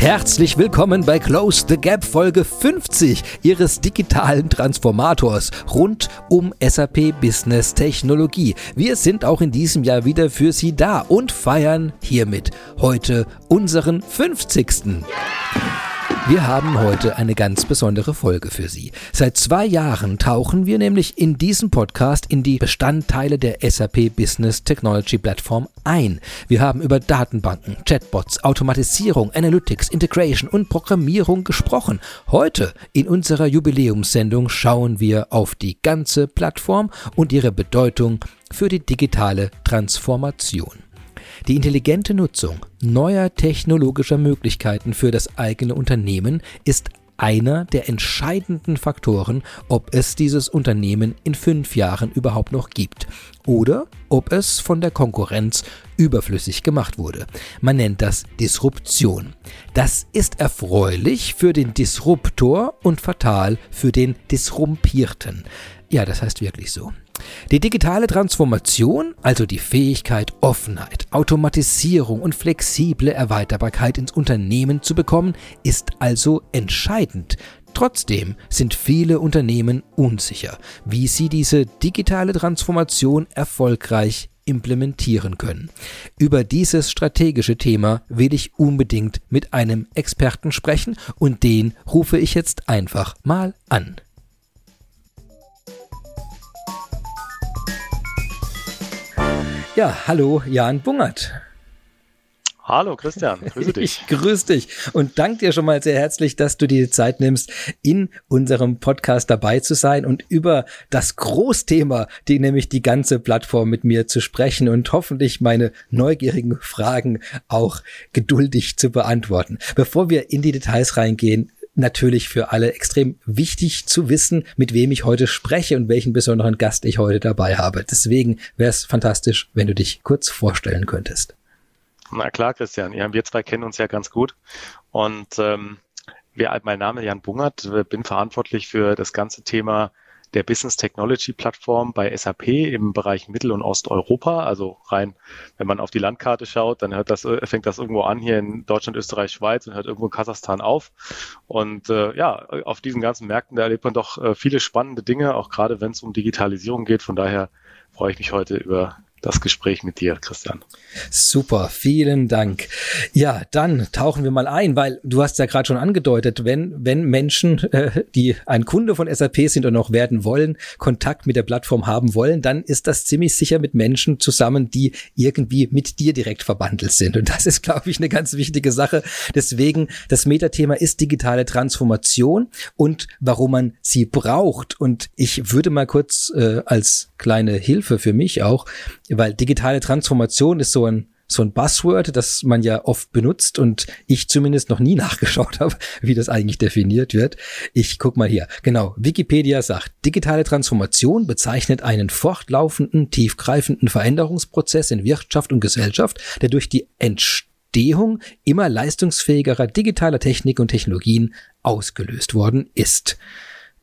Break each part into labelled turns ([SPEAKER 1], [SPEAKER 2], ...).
[SPEAKER 1] Herzlich willkommen bei Close the Gap Folge 50 Ihres digitalen Transformators rund um SAP Business Technologie. Wir sind auch in diesem Jahr wieder für Sie da und feiern hiermit heute unseren 50. Yeah! Wir haben heute eine ganz besondere Folge für Sie. Seit zwei Jahren tauchen wir nämlich in diesem Podcast in die Bestandteile der SAP Business Technology Plattform ein. Wir haben über Datenbanken, Chatbots, Automatisierung, Analytics, Integration und Programmierung gesprochen. Heute in unserer Jubiläumssendung schauen wir auf die ganze Plattform und ihre Bedeutung für die digitale Transformation. Die intelligente Nutzung neuer technologischer Möglichkeiten für das eigene Unternehmen ist einer der entscheidenden Faktoren, ob es dieses Unternehmen in fünf Jahren überhaupt noch gibt oder ob es von der Konkurrenz überflüssig gemacht wurde. Man nennt das Disruption. Das ist erfreulich für den Disruptor und fatal für den Disrumpierten. Ja, das heißt wirklich so. Die digitale Transformation, also die Fähigkeit, Offenheit, Automatisierung und flexible Erweiterbarkeit ins Unternehmen zu bekommen, ist also entscheidend. Trotzdem sind viele Unternehmen unsicher, wie sie diese digitale Transformation erfolgreich implementieren können. Über dieses strategische Thema will ich unbedingt mit einem Experten sprechen und den rufe ich jetzt einfach mal an. Ja, hallo Jan Bungert.
[SPEAKER 2] Hallo Christian, grüße dich.
[SPEAKER 1] Ich grüße dich und danke dir schon mal sehr herzlich, dass du dir die Zeit nimmst, in unserem Podcast dabei zu sein und über das Großthema, die nämlich die ganze Plattform mit mir zu sprechen und hoffentlich meine neugierigen Fragen auch geduldig zu beantworten. Bevor wir in die Details reingehen, natürlich für alle extrem wichtig zu wissen, mit wem ich heute spreche und welchen besonderen Gast ich heute dabei habe. Deswegen wäre es fantastisch, wenn du dich kurz vorstellen könntest.
[SPEAKER 2] Na klar, Christian. Ja, wir zwei kennen uns ja ganz gut. Und ähm, wir, mein Name ist Jan Bungert, bin verantwortlich für das ganze Thema der Business Technology Plattform bei SAP im Bereich Mittel- und Osteuropa. Also rein, wenn man auf die Landkarte schaut, dann hört das, fängt das irgendwo an hier in Deutschland, Österreich, Schweiz und hört irgendwo in Kasachstan auf. Und äh, ja, auf diesen ganzen Märkten, da erlebt man doch äh, viele spannende Dinge, auch gerade wenn es um Digitalisierung geht. Von daher freue ich mich heute über das Gespräch mit dir, Christian.
[SPEAKER 1] Super, vielen Dank. Ja, dann tauchen wir mal ein, weil du hast ja gerade schon angedeutet, wenn, wenn Menschen, äh, die ein Kunde von SAP sind und noch werden wollen, Kontakt mit der Plattform haben wollen, dann ist das ziemlich sicher mit Menschen zusammen, die irgendwie mit dir direkt verbandelt sind. Und das ist, glaube ich, eine ganz wichtige Sache. Deswegen, das Metathema ist digitale Transformation und warum man sie braucht. Und ich würde mal kurz äh, als kleine Hilfe für mich auch weil digitale Transformation ist so ein so ein Buzzword, das man ja oft benutzt und ich zumindest noch nie nachgeschaut habe, wie das eigentlich definiert wird. Ich guck mal hier. Genau, Wikipedia sagt, digitale Transformation bezeichnet einen fortlaufenden, tiefgreifenden Veränderungsprozess in Wirtschaft und Gesellschaft, der durch die Entstehung immer leistungsfähigerer digitaler Technik und Technologien ausgelöst worden ist.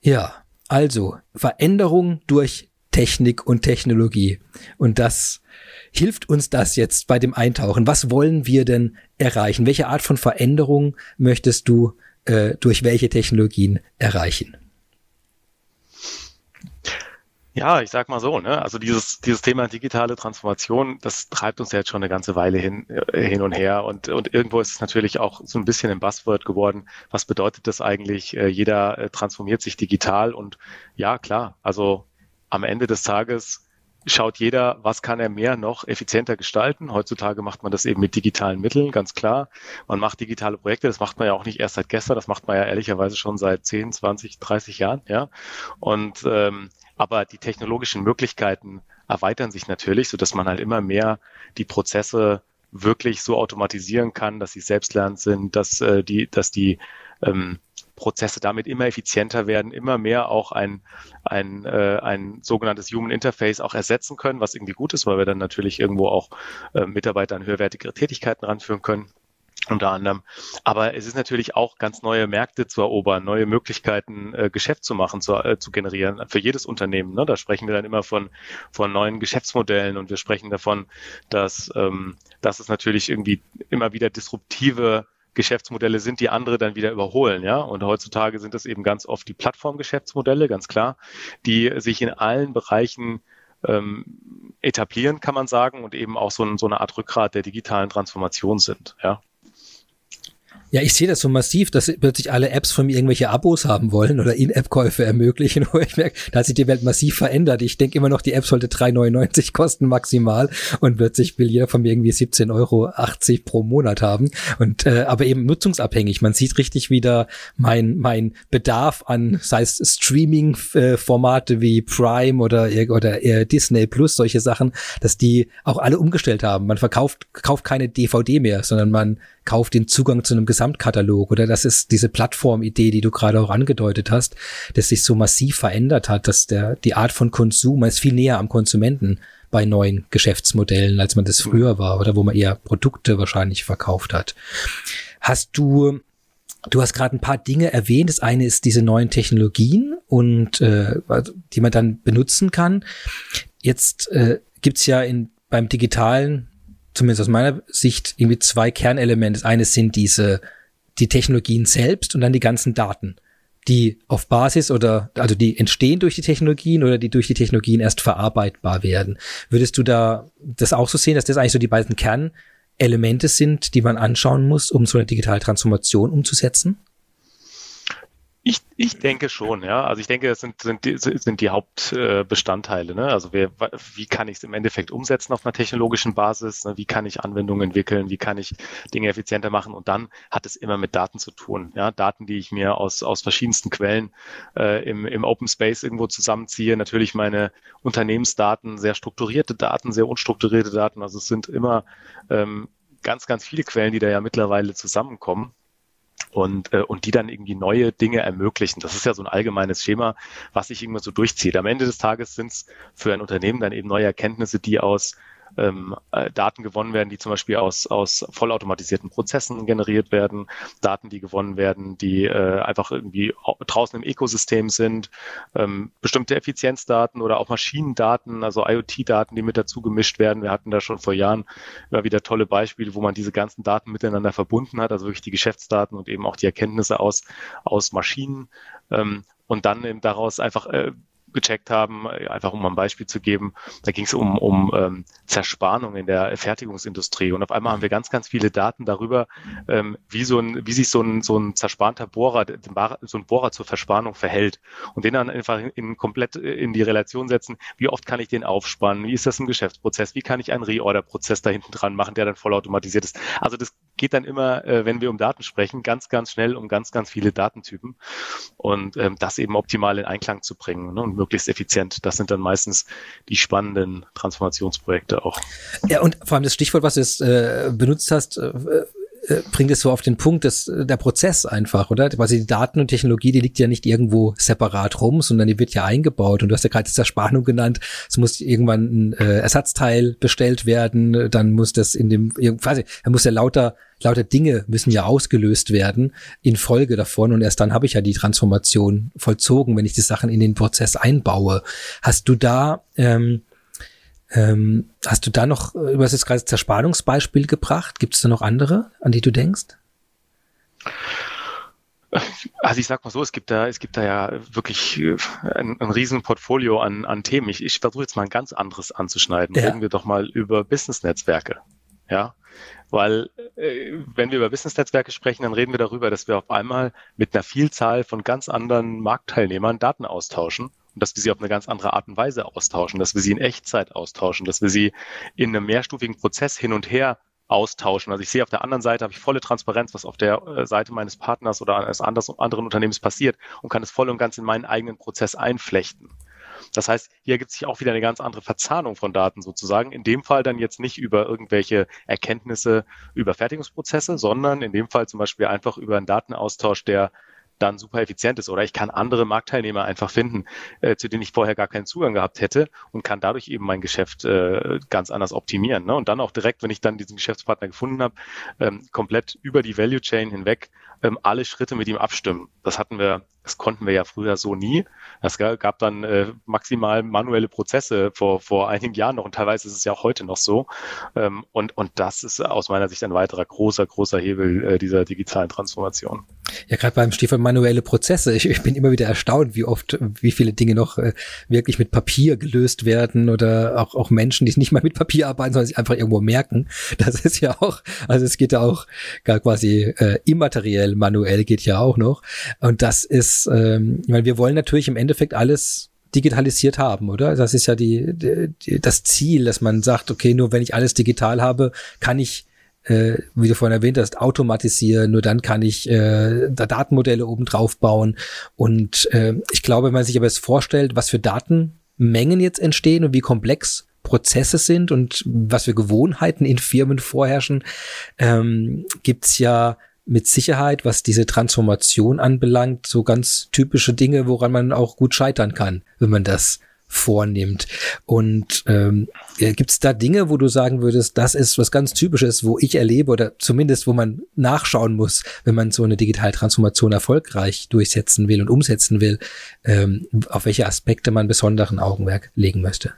[SPEAKER 1] Ja, also Veränderung durch Technik und Technologie. Und das hilft uns das jetzt bei dem Eintauchen. Was wollen wir denn erreichen? Welche Art von Veränderung möchtest du äh, durch welche Technologien erreichen?
[SPEAKER 2] Ja, ich sag mal so, ne? Also dieses, dieses Thema digitale Transformation, das treibt uns ja jetzt schon eine ganze Weile hin, äh, hin und her. Und, und irgendwo ist es natürlich auch so ein bisschen ein Buzzword geworden. Was bedeutet das eigentlich? Äh, jeder äh, transformiert sich digital und ja, klar, also am Ende des Tages schaut jeder, was kann er mehr noch effizienter gestalten. Heutzutage macht man das eben mit digitalen Mitteln, ganz klar. Man macht digitale Projekte, das macht man ja auch nicht erst seit gestern, das macht man ja ehrlicherweise schon seit 10, 20, 30 Jahren, ja. Und ähm, aber die technologischen Möglichkeiten erweitern sich natürlich, so dass man halt immer mehr die Prozesse wirklich so automatisieren kann, dass sie selbstlernend sind, dass äh, die, dass die ähm, Prozesse damit immer effizienter werden, immer mehr auch ein, ein, äh, ein sogenanntes Human Interface auch ersetzen können, was irgendwie gut ist, weil wir dann natürlich irgendwo auch äh, Mitarbeiter an höherwertigere Tätigkeiten ranführen können unter anderem. Aber es ist natürlich auch ganz neue Märkte zu erobern, neue Möglichkeiten, äh, Geschäft zu machen, zu, äh, zu generieren für jedes Unternehmen. Ne? Da sprechen wir dann immer von, von neuen Geschäftsmodellen und wir sprechen davon, dass, ähm, dass es natürlich irgendwie immer wieder disruptive Geschäftsmodelle sind, die andere dann wieder überholen, ja. Und heutzutage sind das eben ganz oft die Plattformgeschäftsmodelle, ganz klar, die sich in allen Bereichen ähm, etablieren, kann man sagen, und eben auch so, ein, so eine Art Rückgrat der digitalen Transformation sind, ja.
[SPEAKER 1] Ja, ich sehe das so massiv, dass plötzlich alle Apps von mir irgendwelche Abos haben wollen oder In-App-Käufe ermöglichen, wo ich merke, da hat sich die Welt massiv verändert. Ich denke immer noch, die App sollte 3,99 kosten maximal und plötzlich will jeder von mir irgendwie 17,80 Euro pro Monat haben. Und äh, aber eben nutzungsabhängig. Man sieht richtig wieder mein, mein Bedarf an, sei es Streaming-Formate wie Prime oder, oder äh, Disney Plus, solche Sachen, dass die auch alle umgestellt haben. Man verkauft, kauft keine DVD mehr, sondern man kauft den Zugang zu einem Gesamtkatalog oder das ist diese Plattformidee, die du gerade auch angedeutet hast, dass sich so massiv verändert hat, dass der, die Art von Konsum, man ist viel näher am Konsumenten bei neuen Geschäftsmodellen, als man das früher war oder wo man eher Produkte wahrscheinlich verkauft hat. Hast du Du hast gerade ein paar Dinge erwähnt. Das eine ist diese neuen Technologien und äh, die man dann benutzen kann. Jetzt äh, gibt's ja in beim digitalen zumindest aus meiner Sicht, irgendwie zwei Kernelemente. Das eine sind diese, die Technologien selbst und dann die ganzen Daten, die auf Basis oder, also die entstehen durch die Technologien oder die durch die Technologien erst verarbeitbar werden. Würdest du da das auch so sehen, dass das eigentlich so die beiden Kernelemente sind, die man anschauen muss, um so eine digitale Transformation umzusetzen?
[SPEAKER 2] Ich, ich denke schon, ja. Also ich denke, das sind, sind, die, sind die Hauptbestandteile. Ne? Also wer, wie kann ich es im Endeffekt umsetzen auf einer technologischen Basis? Ne? Wie kann ich Anwendungen entwickeln? Wie kann ich Dinge effizienter machen? Und dann hat es immer mit Daten zu tun. Ja? Daten, die ich mir aus, aus verschiedensten Quellen äh, im, im Open Space irgendwo zusammenziehe. Natürlich meine Unternehmensdaten, sehr strukturierte Daten, sehr unstrukturierte Daten. Also es sind immer ähm, ganz, ganz viele Quellen, die da ja mittlerweile zusammenkommen und, äh, und die dann irgendwie neue Dinge ermöglichen. Das ist ja so ein allgemeines Schema, was sich irgendwann so durchzieht. Am Ende des Tages sind es für ein Unternehmen dann eben neue Erkenntnisse, die aus ähm, äh, Daten gewonnen werden, die zum Beispiel aus, aus vollautomatisierten Prozessen generiert werden, Daten, die gewonnen werden, die äh, einfach irgendwie draußen im Ökosystem sind, ähm, bestimmte Effizienzdaten oder auch Maschinendaten, also IoT-Daten, die mit dazu gemischt werden. Wir hatten da schon vor Jahren immer wieder tolle Beispiele, wo man diese ganzen Daten miteinander verbunden hat, also wirklich die Geschäftsdaten und eben auch die Erkenntnisse aus, aus Maschinen. Ähm, und dann eben daraus einfach äh, gecheckt haben, einfach um ein Beispiel zu geben, da ging es um, um ähm, Zerspannung in der Fertigungsindustrie. Und auf einmal haben wir ganz, ganz viele Daten darüber, ähm, wie, so ein, wie sich so ein, so ein zerspanter Bohrer, so ein Bohrer zur Verspannung verhält. Und den dann einfach in, komplett in die Relation setzen, wie oft kann ich den aufspannen, wie ist das im Geschäftsprozess, wie kann ich einen Reorder-Prozess da hinten dran machen, der dann vollautomatisiert ist. Also das geht dann immer, äh, wenn wir um Daten sprechen, ganz, ganz schnell um ganz, ganz viele Datentypen und ähm, das eben optimal in Einklang zu bringen ne, und möglichst effizient. Das sind dann meistens die spannenden Transformationsprojekte auch.
[SPEAKER 1] Ja, und vor allem das Stichwort, was du jetzt äh, benutzt hast, äh, äh, bringt es so auf den Punkt, dass äh, der Prozess einfach, oder? Quasi die Daten und Technologie, die liegt ja nicht irgendwo separat rum, sondern die wird ja eingebaut. Und du hast ja gerade Zerspannung genannt. Es muss irgendwann ein äh, Ersatzteil bestellt werden, dann muss das in dem, quasi, da muss ja lauter, lauter Dinge müssen ja ausgelöst werden in Folge davon. Und erst dann habe ich ja die Transformation vollzogen, wenn ich die Sachen in den Prozess einbaue. Hast du da ähm, ähm, hast du da noch, äh, du hast jetzt gerade Zerspannungsbeispiel gebracht. Gibt es da noch andere, an die du denkst?
[SPEAKER 2] Also ich sag mal so, es gibt da, es gibt da ja wirklich äh, ein, ein riesen Portfolio an, an Themen. Ich, ich versuche jetzt mal ein ganz anderes anzuschneiden. Ja. Reden wir doch mal über Business-Netzwerke. Ja, weil äh, wenn wir über Business-Netzwerke sprechen, dann reden wir darüber, dass wir auf einmal mit einer Vielzahl von ganz anderen Marktteilnehmern Daten austauschen und dass wir sie auf eine ganz andere Art und Weise austauschen, dass wir sie in Echtzeit austauschen, dass wir sie in einem mehrstufigen Prozess hin und her austauschen. Also ich sehe auf der anderen Seite habe ich volle Transparenz, was auf der äh, Seite meines Partners oder eines anderen Unternehmens passiert und kann es voll und ganz in meinen eigenen Prozess einflechten. Das heißt, hier ergibt sich auch wieder eine ganz andere Verzahnung von Daten sozusagen. In dem Fall dann jetzt nicht über irgendwelche Erkenntnisse über Fertigungsprozesse, sondern in dem Fall zum Beispiel einfach über einen Datenaustausch, der dann super effizient ist. Oder ich kann andere Marktteilnehmer einfach finden, äh, zu denen ich vorher gar keinen Zugang gehabt hätte und kann dadurch eben mein Geschäft äh, ganz anders optimieren. Ne? Und dann auch direkt, wenn ich dann diesen Geschäftspartner gefunden habe, ähm, komplett über die Value Chain hinweg ähm, alle Schritte mit ihm abstimmen. Das hatten wir Das konnten wir ja früher so nie. Es gab dann äh, maximal manuelle Prozesse vor, vor einigen Jahren noch und teilweise ist es ja auch heute noch so. Ähm, und, und das ist aus meiner Sicht ein weiterer großer, großer Hebel äh, dieser digitalen Transformation.
[SPEAKER 1] Ja, gerade beim Stichwort manuelle Prozesse. Ich, ich, bin immer wieder erstaunt, wie oft, wie viele Dinge noch äh, wirklich mit Papier gelöst werden oder auch, auch Menschen, die nicht mal mit Papier arbeiten, sondern sich einfach irgendwo merken. Das ist ja auch, also es geht ja auch gar quasi äh, immateriell, manuell geht ja auch noch. Und das ist, ähm, ich meine, wir wollen natürlich im Endeffekt alles digitalisiert haben, oder? Das ist ja die, die, das Ziel, dass man sagt, okay, nur wenn ich alles digital habe, kann ich äh, wie du vorhin erwähnt hast, automatisieren, nur dann kann ich äh, da Datenmodelle oben drauf bauen. Und äh, ich glaube, wenn man sich aber jetzt vorstellt, was für Datenmengen jetzt entstehen und wie komplex Prozesse sind und was für Gewohnheiten in Firmen vorherrschen, ähm, gibt's ja mit Sicherheit, was diese Transformation anbelangt, so ganz typische Dinge, woran man auch gut scheitern kann, wenn man das vornimmt. Und ähm, gibt es da Dinge, wo du sagen würdest, das ist was ganz Typisches, wo ich erlebe oder zumindest wo man nachschauen muss, wenn man so eine Digitaltransformation erfolgreich durchsetzen will und umsetzen will, ähm, auf welche Aspekte man besonderen Augenmerk legen möchte?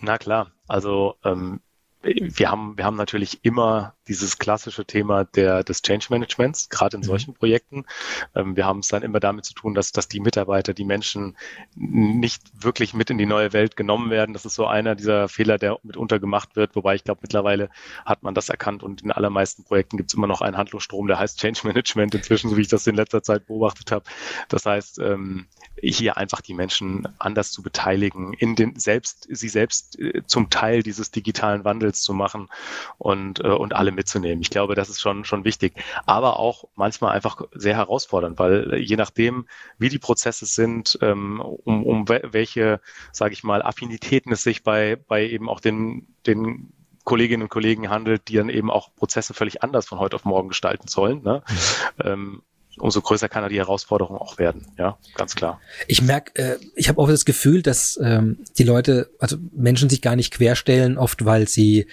[SPEAKER 2] Na klar, also ähm, wir haben, wir haben natürlich immer dieses klassische Thema der, des Change Managements, gerade in mhm. solchen Projekten. Ähm, wir haben es dann immer damit zu tun, dass, dass die Mitarbeiter, die Menschen nicht wirklich mit in die neue Welt genommen werden. Das ist so einer dieser Fehler, der mitunter gemacht wird. Wobei ich glaube, mittlerweile hat man das erkannt und in allermeisten Projekten gibt es immer noch einen Handlungsstrom, der heißt Change Management inzwischen, so wie ich das in letzter Zeit beobachtet habe. Das heißt, ähm, hier einfach die Menschen anders zu beteiligen, in den selbst, sie selbst äh, zum Teil dieses digitalen Wandels zu machen und, äh, und alle mitzunehmen. Ich glaube, das ist schon, schon wichtig. Aber auch manchmal einfach sehr herausfordernd, weil je nachdem, wie die Prozesse sind, ähm, um, um welche, sage ich mal, Affinitäten es sich bei, bei eben auch den, den Kolleginnen und Kollegen handelt, die dann eben auch Prozesse völlig anders von heute auf morgen gestalten sollen. Ne? Mhm. Ähm, umso größer kann er die Herausforderung auch werden. Ja, ganz klar.
[SPEAKER 1] Ich merke, äh, ich habe auch das Gefühl, dass ähm, die Leute, also Menschen sich gar nicht querstellen, oft weil sie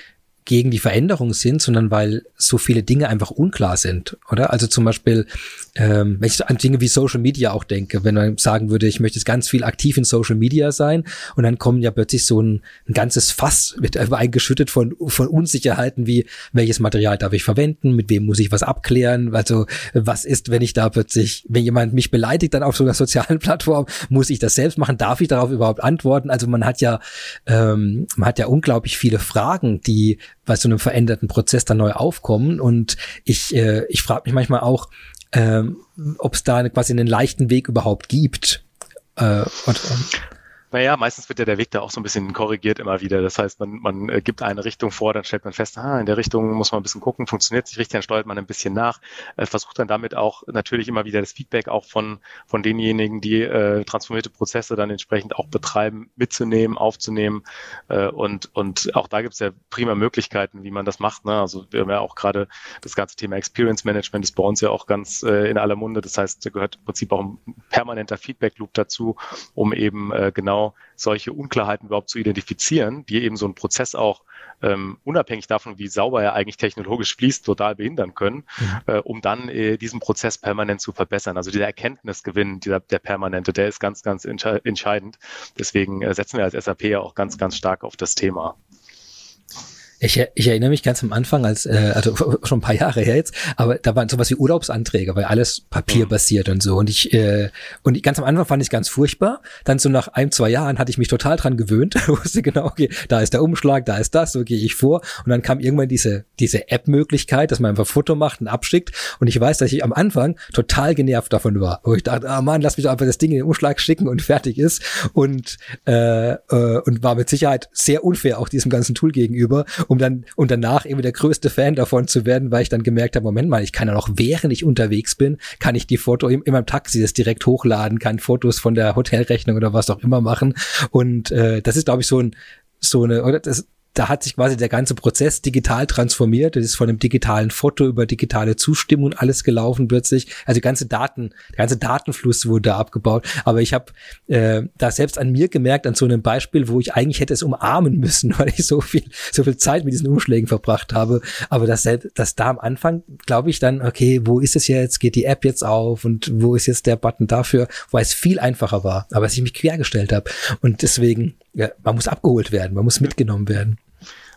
[SPEAKER 1] gegen die Veränderung sind, sondern weil so viele Dinge einfach unklar sind, oder? Also zum Beispiel, ähm, wenn ich an Dinge wie Social Media auch denke, wenn man sagen würde, ich möchte jetzt ganz viel aktiv in Social Media sein und dann kommen ja plötzlich so ein, ein ganzes Fass wird eingeschüttet von, von Unsicherheiten wie, welches Material darf ich verwenden, mit wem muss ich was abklären, also was ist, wenn ich da plötzlich, wenn jemand mich beleidigt dann auf so einer sozialen Plattform, muss ich das selbst machen, darf ich darauf überhaupt antworten? Also man hat ja, ähm, man hat ja unglaublich viele Fragen, die bei so einem veränderten Prozess dann neu aufkommen. Und ich, äh, ich frage mich manchmal auch, ähm, ob es da quasi einen leichten Weg überhaupt gibt. Äh, und,
[SPEAKER 2] ähm, naja, meistens wird ja der Weg da auch so ein bisschen korrigiert immer wieder. Das heißt, man, man äh, gibt eine Richtung vor, dann stellt man fest, ah, in der Richtung muss man ein bisschen gucken, funktioniert sich richtig, dann steuert man ein bisschen nach, äh, versucht dann damit auch natürlich immer wieder das Feedback auch von, von denjenigen, die äh, transformierte Prozesse dann entsprechend auch betreiben, mitzunehmen, aufzunehmen. Äh, und, und auch da gibt es ja prima Möglichkeiten, wie man das macht. Ne? Also wir haben ja auch gerade das ganze Thema Experience Management ist bei uns ja auch ganz äh, in aller Munde. Das heißt, da gehört im Prinzip auch ein permanenter Feedback Loop dazu, um eben äh, genau genau solche Unklarheiten überhaupt zu identifizieren, die eben so einen Prozess auch ähm, unabhängig davon, wie sauber er eigentlich technologisch fließt, total behindern können, mhm. äh, um dann äh, diesen Prozess permanent zu verbessern. Also dieser Erkenntnisgewinn, dieser, der permanente, der ist ganz, ganz entscheidend. Deswegen äh, setzen wir als SAP ja auch ganz, ganz stark auf das Thema.
[SPEAKER 1] Ich, ich erinnere mich ganz am Anfang, als, äh, also schon ein paar Jahre her jetzt, aber da waren sowas wie Urlaubsanträge, weil alles papierbasiert mhm. und so. Und ich, äh, und ganz am Anfang fand ich ganz furchtbar. Dann so nach ein, zwei Jahren hatte ich mich total dran gewöhnt, wusste genau, okay, da ist der Umschlag, da ist das, so gehe ich vor. Und dann kam irgendwann diese, diese App-Möglichkeit, dass man einfach Foto macht und abschickt. Und ich weiß, dass ich am Anfang total genervt davon war, wo ich dachte, ah Mann, lass mich doch einfach das Ding in den Umschlag schicken und fertig ist. Und, äh, äh, und war mit Sicherheit sehr unfair auch diesem ganzen Tool gegenüber um dann und danach irgendwie der größte Fan davon zu werden, weil ich dann gemerkt habe, Moment mal, ich kann ja noch während ich unterwegs bin, kann ich die Foto in, in meinem Taxi das direkt hochladen, kann Fotos von der Hotelrechnung oder was auch immer machen. Und äh, das ist glaube ich so ein so eine oder das da hat sich quasi der ganze Prozess digital transformiert. Das ist von einem digitalen Foto über digitale Zustimmung alles gelaufen plötzlich. Also ganze Daten, der ganze Datenfluss wurde da abgebaut. Aber ich habe äh, da selbst an mir gemerkt, an so einem Beispiel, wo ich eigentlich hätte es umarmen müssen, weil ich so viel, so viel Zeit mit diesen Umschlägen verbracht habe. Aber das, das da am Anfang glaube ich dann, okay, wo ist es jetzt? Geht die App jetzt auf? Und wo ist jetzt der Button dafür? Weil es viel einfacher war, aber dass ich mich quergestellt habe. Und deswegen, ja, man muss abgeholt werden, man muss mitgenommen werden.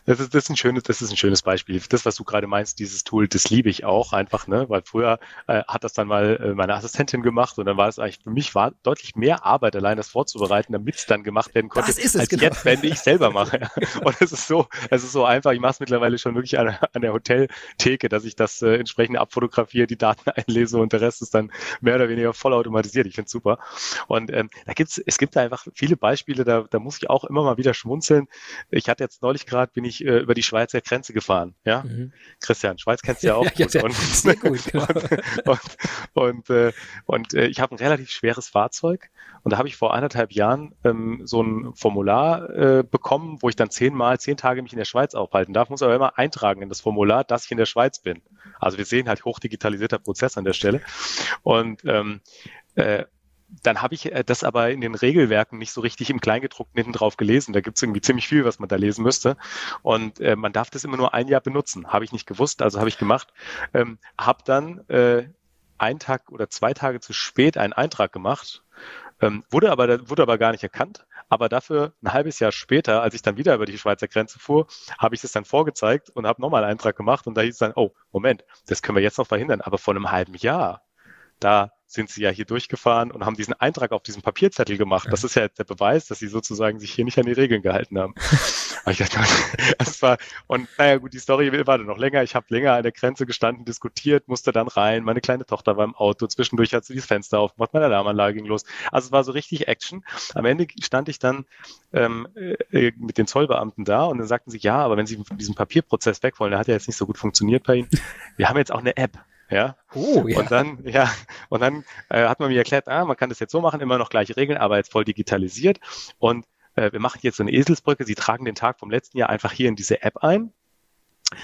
[SPEAKER 2] Das ist, das ist ein schönes, das ist ein schönes Beispiel. Das, was du gerade meinst, dieses Tool, das liebe ich auch einfach, ne? Weil früher äh, hat das dann mal äh, meine Assistentin gemacht und dann war es eigentlich für mich war deutlich mehr Arbeit, allein das vorzubereiten, damit es dann gemacht werden konnte,
[SPEAKER 1] das ist
[SPEAKER 2] es, als
[SPEAKER 1] genau.
[SPEAKER 2] jetzt, wenn ich selber mache. und es ist so, es ist so einfach. Ich mache es mittlerweile schon wirklich an, an der Hoteltheke, dass ich das äh, entsprechend abfotografiere, die Daten einlese und der Rest ist dann mehr oder weniger vollautomatisiert. Ich finde es super. Und ähm, da gibt's, es gibt da einfach viele Beispiele, da, da muss ich auch immer mal wieder schmunzeln. Ich hatte jetzt neulich gerade, bin ich äh, über die Schweizer Grenze gefahren. Ja, mhm. Christian, Schweiz kennst du ja auch ja, gut. Ja, und, sehr gut genau. und, und, und, äh, und äh, ich habe ein relativ schweres Fahrzeug und da habe ich vor anderthalb Jahren ähm, so ein Formular äh, bekommen, wo ich dann zehnmal, zehn Tage mich in der Schweiz aufhalten darf, muss aber immer eintragen in das Formular, dass ich in der Schweiz bin. Also wir sehen halt hochdigitalisierter Prozess an der Stelle. Und ähm, äh, dann habe ich äh, das aber in den Regelwerken nicht so richtig im Kleingedruckten hinten drauf gelesen. Da gibt es irgendwie ziemlich viel, was man da lesen müsste. Und äh, man darf das immer nur ein Jahr benutzen. Habe ich nicht gewusst, also habe ich gemacht. Ähm, habe dann äh, einen Tag oder zwei Tage zu spät einen Eintrag gemacht. Ähm, wurde, aber, wurde aber gar nicht erkannt. Aber dafür ein halbes Jahr später, als ich dann wieder über die Schweizer Grenze fuhr, habe ich es dann vorgezeigt und habe nochmal einen Eintrag gemacht. Und da hieß es dann, oh, Moment, das können wir jetzt noch verhindern. Aber vor einem halben Jahr, da sind sie ja hier durchgefahren und haben diesen Eintrag auf diesem Papierzettel gemacht. Das ist ja der Beweis, dass sie sozusagen sich hier nicht an die Regeln gehalten haben. ich dachte, das war, und naja, gut, die Story war dann noch länger. Ich habe länger an der Grenze gestanden, diskutiert, musste dann rein. Meine kleine Tochter war im Auto. Zwischendurch hat sie das Fenster aufgemacht, meine Alarmanlage ging los. Also es war so richtig Action. Am Ende stand ich dann ähm, äh, mit den Zollbeamten da und dann sagten sie, ja, aber wenn Sie von diesem Papierprozess weg wollen, der hat ja jetzt nicht so gut funktioniert bei Ihnen. Wir haben jetzt auch eine App. Ja. Oh, ja. Und dann, ja, und dann äh, hat man mir erklärt, ah, man kann das jetzt so machen, immer noch gleiche Regeln, aber jetzt voll digitalisiert. Und äh, wir machen jetzt so eine Eselsbrücke. Sie tragen den Tag vom letzten Jahr einfach hier in diese App ein.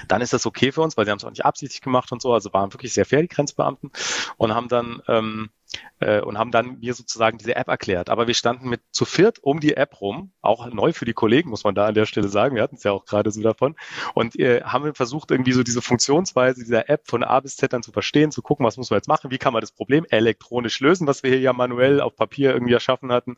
[SPEAKER 2] Dann ist das okay für uns, weil sie haben es auch nicht absichtlich gemacht und so. Also waren wirklich sehr fair, die Grenzbeamten, und haben dann ähm, äh, und haben dann mir sozusagen diese App erklärt. Aber wir standen mit zu viert um die App rum, auch neu für die Kollegen, muss man da an der Stelle sagen. Wir hatten es ja auch gerade so davon. Und äh, haben versucht, irgendwie so diese Funktionsweise dieser App von A bis Z dann zu verstehen, zu gucken, was muss man jetzt machen, wie kann man das Problem elektronisch lösen, was wir hier ja manuell auf Papier irgendwie erschaffen hatten.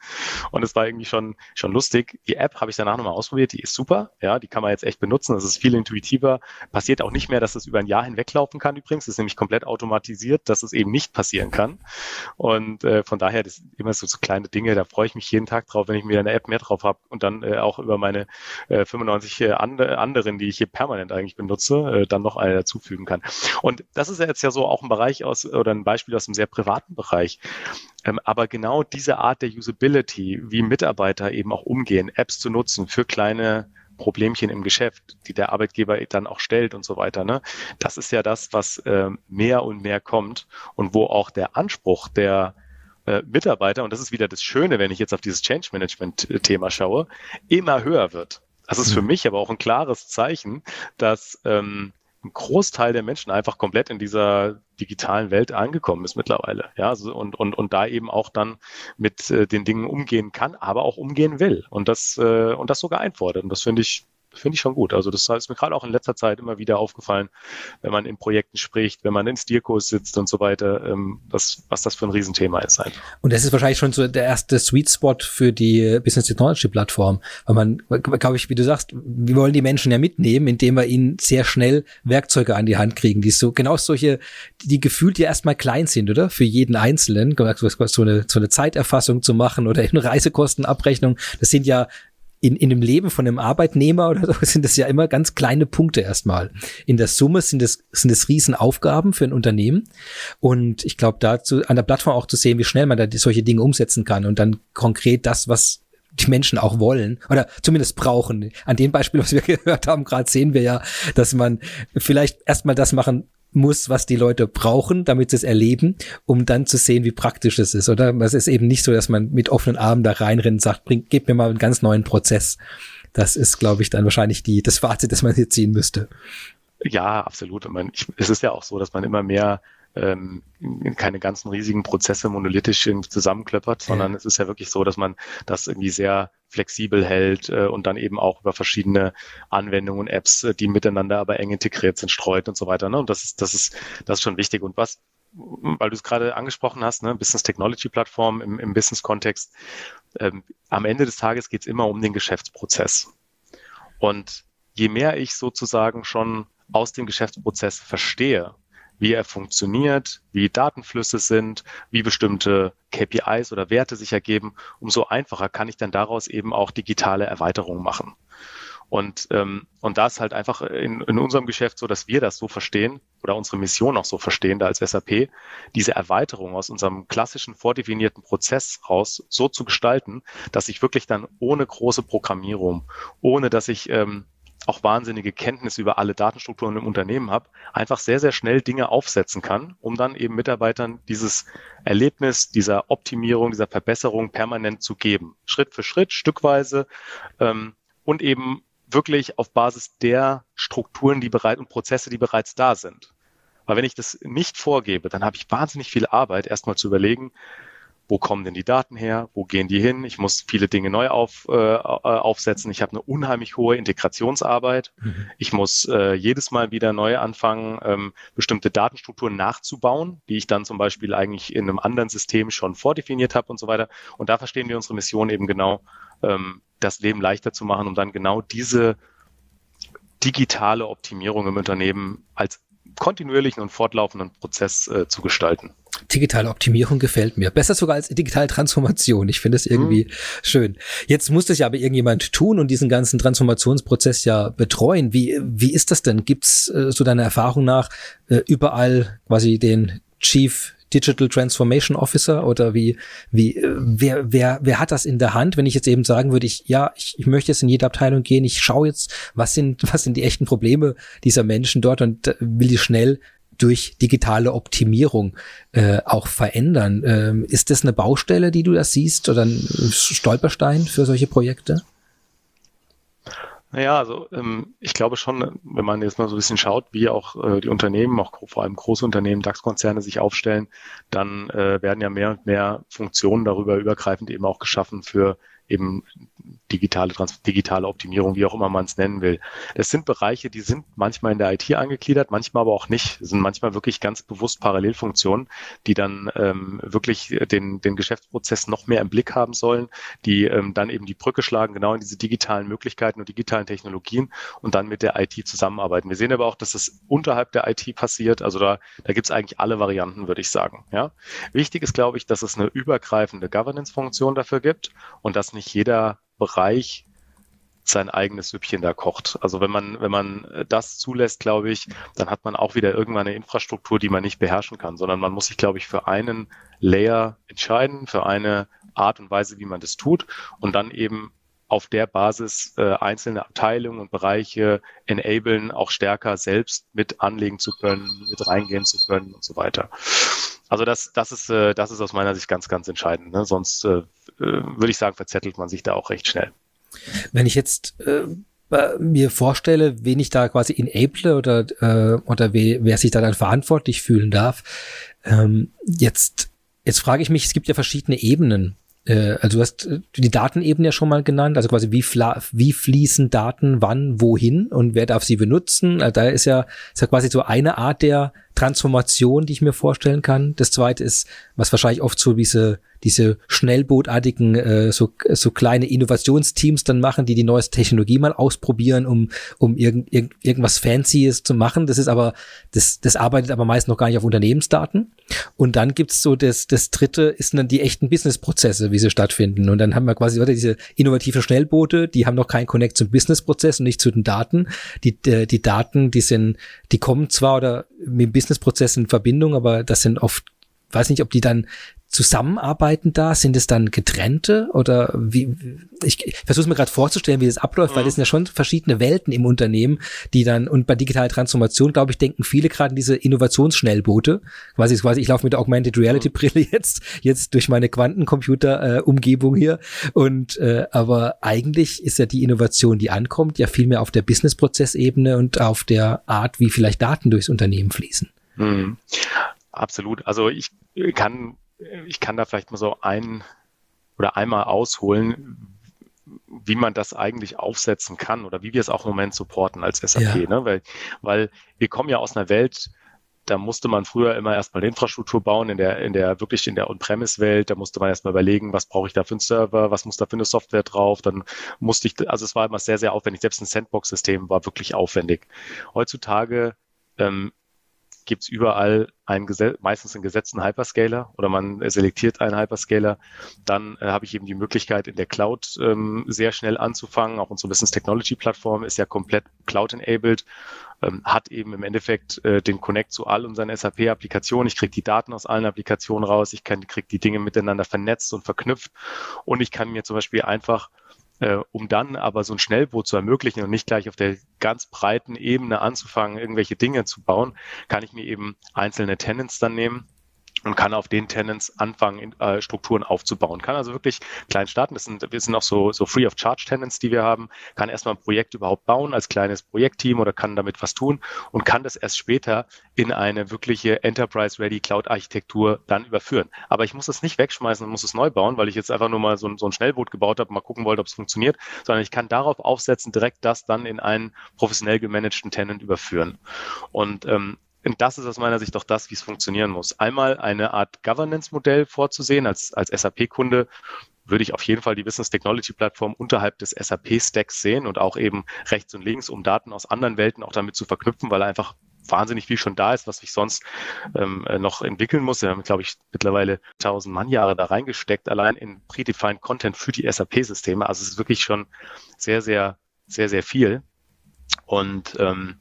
[SPEAKER 2] Und es war irgendwie schon, schon lustig. Die App habe ich danach nochmal ausprobiert, die ist super. Ja, die kann man jetzt echt benutzen. Das ist viel intuitiver. Passiert auch nicht mehr, dass es über ein Jahr hinweglaufen kann übrigens. Das ist nämlich komplett automatisiert, dass es eben nicht passieren kann. Und äh, von daher, das sind immer so, so kleine Dinge, da freue ich mich jeden Tag drauf, wenn ich mir eine App mehr drauf habe und dann äh, auch über meine äh, 95 äh, and anderen, die ich hier permanent eigentlich benutze, äh, dann noch eine dazufügen kann. Und das ist ja jetzt ja so auch ein Bereich aus oder ein Beispiel aus einem sehr privaten Bereich. Ähm, aber genau diese Art der Usability, wie Mitarbeiter eben auch umgehen, Apps zu nutzen für kleine Problemchen im Geschäft, die der Arbeitgeber dann auch stellt und so weiter. Ne? Das ist ja das, was äh, mehr und mehr kommt und wo auch der Anspruch der äh, Mitarbeiter, und das ist wieder das Schöne, wenn ich jetzt auf dieses Change Management-Thema schaue, immer höher wird. Das ist für mhm. mich aber auch ein klares Zeichen, dass ähm, ein Großteil der Menschen einfach komplett in dieser digitalen Welt angekommen ist mittlerweile. Ja, und, und, und da eben auch dann mit äh, den Dingen umgehen kann, aber auch umgehen will und das, äh, und das sogar einfordert. Und das finde ich finde ich schon gut. Also das ist mir gerade auch in letzter Zeit immer wieder aufgefallen, wenn man in Projekten spricht, wenn man in Stilkurs sitzt und so weiter, ähm, das, was das für ein Riesenthema ist. Einfach.
[SPEAKER 1] Und das ist wahrscheinlich schon so der erste Sweet Spot für die Business Technology Plattform, weil man, glaube ich, wie du sagst, wir wollen die Menschen ja mitnehmen, indem wir ihnen sehr schnell Werkzeuge an die Hand kriegen, die so genau solche, die gefühlt ja erstmal klein sind, oder? Für jeden Einzelnen, so eine, so eine Zeiterfassung zu machen oder eine Reisekostenabrechnung. Das sind ja in, in dem Leben von einem Arbeitnehmer oder so sind das ja immer ganz kleine Punkte erstmal. In der Summe sind es, sind es Riesenaufgaben für ein Unternehmen. Und ich glaube, dazu an der Plattform auch zu sehen, wie schnell man da solche Dinge umsetzen kann und dann konkret das, was die Menschen auch wollen oder zumindest brauchen. An dem Beispiel, was wir gehört haben, gerade sehen wir ja, dass man vielleicht erstmal das machen muss, was die Leute brauchen, damit sie es erleben, um dann zu sehen, wie praktisch es ist, oder? Es ist eben nicht so, dass man mit offenen Armen da reinrennt und sagt, bring, gib mir mal einen ganz neuen Prozess. Das ist, glaube ich, dann wahrscheinlich die, das Fazit, das man hier ziehen müsste.
[SPEAKER 2] Ja, absolut. Ich meine, es ist ja auch so, dass man immer mehr ähm, keine ganzen riesigen Prozesse monolithisch zusammenklöppert, sondern ja. es ist ja wirklich so, dass man das irgendwie sehr flexibel hält äh, und dann eben auch über verschiedene Anwendungen, Apps, äh, die miteinander aber eng integriert sind, streut und so weiter. Ne? Und das ist, das ist, das ist schon wichtig. Und was, weil du es gerade angesprochen hast, ne, Business Technology Plattform im, im Business-Kontext, ähm, am Ende des Tages geht es immer um den Geschäftsprozess. Und je mehr ich sozusagen schon aus dem Geschäftsprozess verstehe, wie er funktioniert, wie Datenflüsse sind, wie bestimmte KPIs oder Werte sich ergeben, umso einfacher kann ich dann daraus eben auch digitale Erweiterungen machen. Und, ähm, und das halt einfach in, in unserem Geschäft so, dass wir das so verstehen oder unsere Mission auch so verstehen, da als SAP, diese Erweiterung aus unserem klassischen vordefinierten Prozess raus so zu gestalten, dass ich wirklich dann ohne große Programmierung, ohne dass ich ähm, auch wahnsinnige Kenntnis über alle Datenstrukturen im Unternehmen habe, einfach sehr, sehr schnell Dinge aufsetzen kann, um dann eben Mitarbeitern dieses Erlebnis dieser Optimierung, dieser Verbesserung permanent zu geben. Schritt für Schritt, stückweise ähm, und eben wirklich auf Basis der Strukturen, die bereit und Prozesse, die bereits da sind. Weil wenn ich das nicht vorgebe, dann habe ich wahnsinnig viel Arbeit, erstmal zu überlegen, wo kommen denn die Daten her, wo gehen die hin, ich muss viele Dinge neu auf, äh, äh, aufsetzen, ich habe eine unheimlich hohe Integrationsarbeit, mhm. ich muss äh, jedes Mal wieder neu anfangen, ähm, bestimmte Datenstrukturen nachzubauen, die ich dann zum Beispiel eigentlich in einem anderen System schon vordefiniert habe und so weiter. Und da verstehen wir unsere Mission eben genau, ähm, das Leben leichter zu machen, um dann genau diese digitale Optimierung im Unternehmen als kontinuierlichen und fortlaufenden Prozess äh, zu gestalten.
[SPEAKER 1] Digitale Optimierung gefällt mir. Besser sogar als digitale Transformation. Ich finde es irgendwie mhm. schön. Jetzt muss das ja aber irgendjemand tun und diesen ganzen Transformationsprozess ja betreuen. Wie, wie ist das denn? Gibt's äh, so deiner Erfahrung nach äh, überall quasi den Chief Digital Transformation Officer oder wie, wie, äh, wer, wer, wer hat das in der Hand, wenn ich jetzt eben sagen würde, ich, ja, ich, ich möchte jetzt in jede Abteilung gehen, ich schaue jetzt, was sind, was sind die echten Probleme dieser Menschen dort und äh, will die schnell durch digitale Optimierung äh, auch verändern. Ähm, ist das eine Baustelle, die du da siehst oder ein Stolperstein für solche Projekte?
[SPEAKER 2] Naja, also ähm, ich glaube schon, wenn man jetzt mal so ein bisschen schaut, wie auch äh, die Unternehmen, auch vor allem große Unternehmen, DAX-Konzerne sich aufstellen, dann äh, werden ja mehr und mehr Funktionen darüber übergreifend eben auch geschaffen für eben digitale, digitale Optimierung, wie auch immer man es nennen will. Das sind Bereiche, die sind manchmal in der IT angegliedert, manchmal aber auch nicht. Das sind manchmal wirklich ganz bewusst Parallelfunktionen, die dann ähm, wirklich den, den Geschäftsprozess noch mehr im Blick haben sollen, die ähm, dann eben die Brücke schlagen, genau in diese digitalen Möglichkeiten und digitalen Technologien und dann mit der IT zusammenarbeiten. Wir sehen aber auch, dass es unterhalb der IT passiert. Also da, da gibt es eigentlich alle Varianten, würde ich sagen. Ja? Wichtig ist, glaube ich, dass es eine übergreifende Governance-Funktion dafür gibt und dass nicht jeder Bereich sein eigenes Süppchen da kocht. Also wenn man, wenn man das zulässt, glaube ich, dann hat man auch wieder irgendwann eine Infrastruktur, die man nicht beherrschen kann, sondern man muss sich, glaube ich, für einen Layer entscheiden, für eine Art und Weise, wie man das tut und dann eben auf der Basis äh, einzelne Abteilungen und Bereiche enablen, auch stärker selbst mit anlegen zu können, mit reingehen zu können und so weiter. Also das, das ist, äh, das ist aus meiner Sicht ganz, ganz entscheidend. Ne? Sonst äh, äh, würde ich sagen, verzettelt man sich da auch recht schnell.
[SPEAKER 1] Wenn ich jetzt äh, mir vorstelle, wen ich da quasi enable oder, äh, oder we, wer sich da dann verantwortlich fühlen darf, ähm, jetzt, jetzt frage ich mich, es gibt ja verschiedene Ebenen äh, also du hast äh, die Datenebene ja schon mal genannt, also quasi wie, wie fließen Daten wann, wohin und wer darf sie benutzen. Also da ist ja, ist ja quasi so eine Art der Transformation, die ich mir vorstellen kann. Das zweite ist, was wahrscheinlich oft so diese diese schnellbootartigen, äh, so, so kleine Innovationsteams dann machen, die die neueste Technologie mal ausprobieren, um, um irgend, irgend, irgendwas Fancyes zu machen. Das ist aber, das, das arbeitet aber meist noch gar nicht auf Unternehmensdaten. Und dann gibt's so das, das dritte ist dann die echten Businessprozesse, wie sie stattfinden. Und dann haben wir quasi oder diese innovative Schnellboote, die haben noch keinen Connect zum Businessprozess und nicht zu den Daten. Die, die, die Daten, die sind, die kommen zwar oder mit dem Businessprozess in Verbindung, aber das sind oft weiß nicht, ob die dann zusammenarbeiten da? Sind es dann getrennte oder wie? Ich, ich versuche mir gerade vorzustellen, wie das abläuft, mhm. weil das sind ja schon verschiedene Welten im Unternehmen, die dann und bei digitaler Transformation, glaube ich, denken viele gerade an diese Innovationsschnellboote. Quasi, quasi, ich laufe mit der Augmented Reality Brille jetzt jetzt durch meine Quantencomputer äh, Umgebung hier und äh, aber eigentlich ist ja die Innovation, die ankommt, ja viel mehr auf der Business-Prozessebene und auf der Art, wie vielleicht Daten durchs Unternehmen fließen. Mhm.
[SPEAKER 2] Absolut. Also ich kann ich kann da vielleicht mal so ein oder einmal ausholen, wie man das eigentlich aufsetzen kann oder wie wir es auch im Moment supporten als SAP. Ja. Ne? Weil, weil wir kommen ja aus einer Welt, da musste man früher immer erstmal eine Infrastruktur bauen, in der, in der wirklich in der On-Premise-Welt, da musste man erstmal überlegen, was brauche ich da für einen Server, was muss da für eine Software drauf, dann musste ich, also es war immer sehr, sehr aufwendig, selbst ein Sandbox-System war wirklich aufwendig. Heutzutage ähm, gibt es überall einen meistens einen gesetzten Hyperscaler oder man selektiert einen Hyperscaler. Dann äh, habe ich eben die Möglichkeit, in der Cloud ähm, sehr schnell anzufangen. Auch unsere Business Technology Plattform ist ja komplett Cloud-enabled, ähm, hat eben im Endeffekt äh, den Connect zu all unseren SAP-Applikationen. Ich kriege die Daten aus allen Applikationen raus, ich kriege die Dinge miteinander vernetzt und verknüpft und ich kann mir zum Beispiel einfach äh, um dann aber so ein Schnellboot zu ermöglichen und nicht gleich auf der ganz breiten Ebene anzufangen, irgendwelche Dinge zu bauen, kann ich mir eben einzelne Tenants dann nehmen und kann auf den Tenants anfangen, äh, Strukturen aufzubauen. Kann also wirklich klein starten. Das sind, wir sind auch so, so Free of Charge Tenants, die wir haben. Kann erstmal ein Projekt überhaupt bauen als kleines Projektteam oder kann damit was tun und kann das erst später in eine wirkliche Enterprise Ready Cloud Architektur dann überführen. Aber ich muss es nicht wegschmeißen und muss es neu bauen, weil ich jetzt einfach nur mal so, so ein Schnellboot gebaut habe, mal gucken wollte, ob es funktioniert, sondern ich kann darauf aufsetzen, direkt das dann in einen professionell gemanagten Tenant überführen. Und ähm, und das ist aus meiner Sicht doch das, wie es funktionieren muss. Einmal eine Art Governance-Modell vorzusehen. Als, als SAP-Kunde würde ich auf jeden Fall die Business Technology Plattform unterhalb des SAP-Stacks sehen und auch eben rechts und links, um Daten aus anderen Welten auch damit zu verknüpfen, weil einfach wahnsinnig viel schon da ist, was ich sonst ähm, äh, noch entwickeln muss. Wir haben, glaube ich, mittlerweile 1000 Mannjahre da reingesteckt, allein in predefined Content für die SAP-Systeme. Also es ist wirklich schon sehr, sehr, sehr, sehr viel. Und ähm,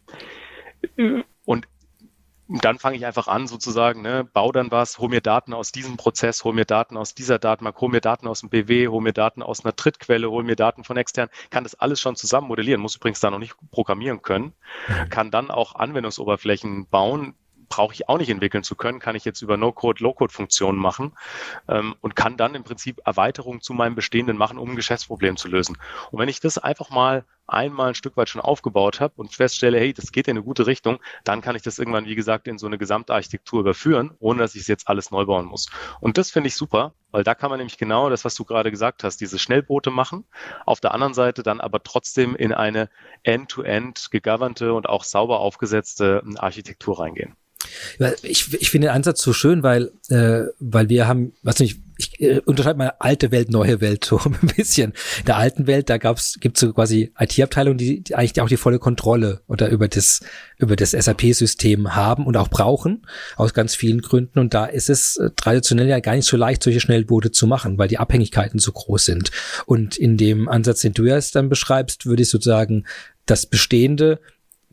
[SPEAKER 2] dann fange ich einfach an, sozusagen, ne, bau dann was, hol mir Daten aus diesem Prozess, hol mir Daten aus dieser Datenbank, hol mir Daten aus dem BW, hol mir Daten aus einer Drittquelle, hol mir Daten von extern, kann das alles schon zusammen modellieren, muss übrigens da noch nicht programmieren können, mhm. kann dann auch Anwendungsoberflächen bauen, brauche ich auch nicht entwickeln zu können, kann ich jetzt über No-Code, Low-Code-Funktionen machen ähm, und kann dann im Prinzip Erweiterungen zu meinem Bestehenden machen, um ein Geschäftsproblem zu lösen. Und wenn ich das einfach mal einmal ein Stück weit schon aufgebaut habe und feststelle, hey, das geht in eine gute Richtung, dann kann ich das irgendwann, wie gesagt, in so eine Gesamtarchitektur überführen, ohne dass ich es jetzt alles neu bauen muss. Und das finde ich super, weil da kann man nämlich genau das, was du gerade gesagt hast, diese Schnellboote machen, auf der anderen Seite dann aber trotzdem in eine end-to-end -end gegovernte und auch sauber aufgesetzte Architektur reingehen.
[SPEAKER 1] Ich, ich finde den Ansatz so schön, weil, äh, weil wir haben, was nicht, ich äh, unterscheide mal alte Welt, neue Welt so ein bisschen. In der alten Welt, da gab's, gibt's so quasi IT-Abteilungen, die, die eigentlich auch die volle Kontrolle oder über das, über das SAP-System haben und auch brauchen, aus ganz vielen Gründen. Und da ist es äh, traditionell ja gar nicht so leicht, solche Schnellboote zu machen, weil die Abhängigkeiten so groß sind. Und in dem Ansatz, den du jetzt dann beschreibst, würde ich sozusagen das Bestehende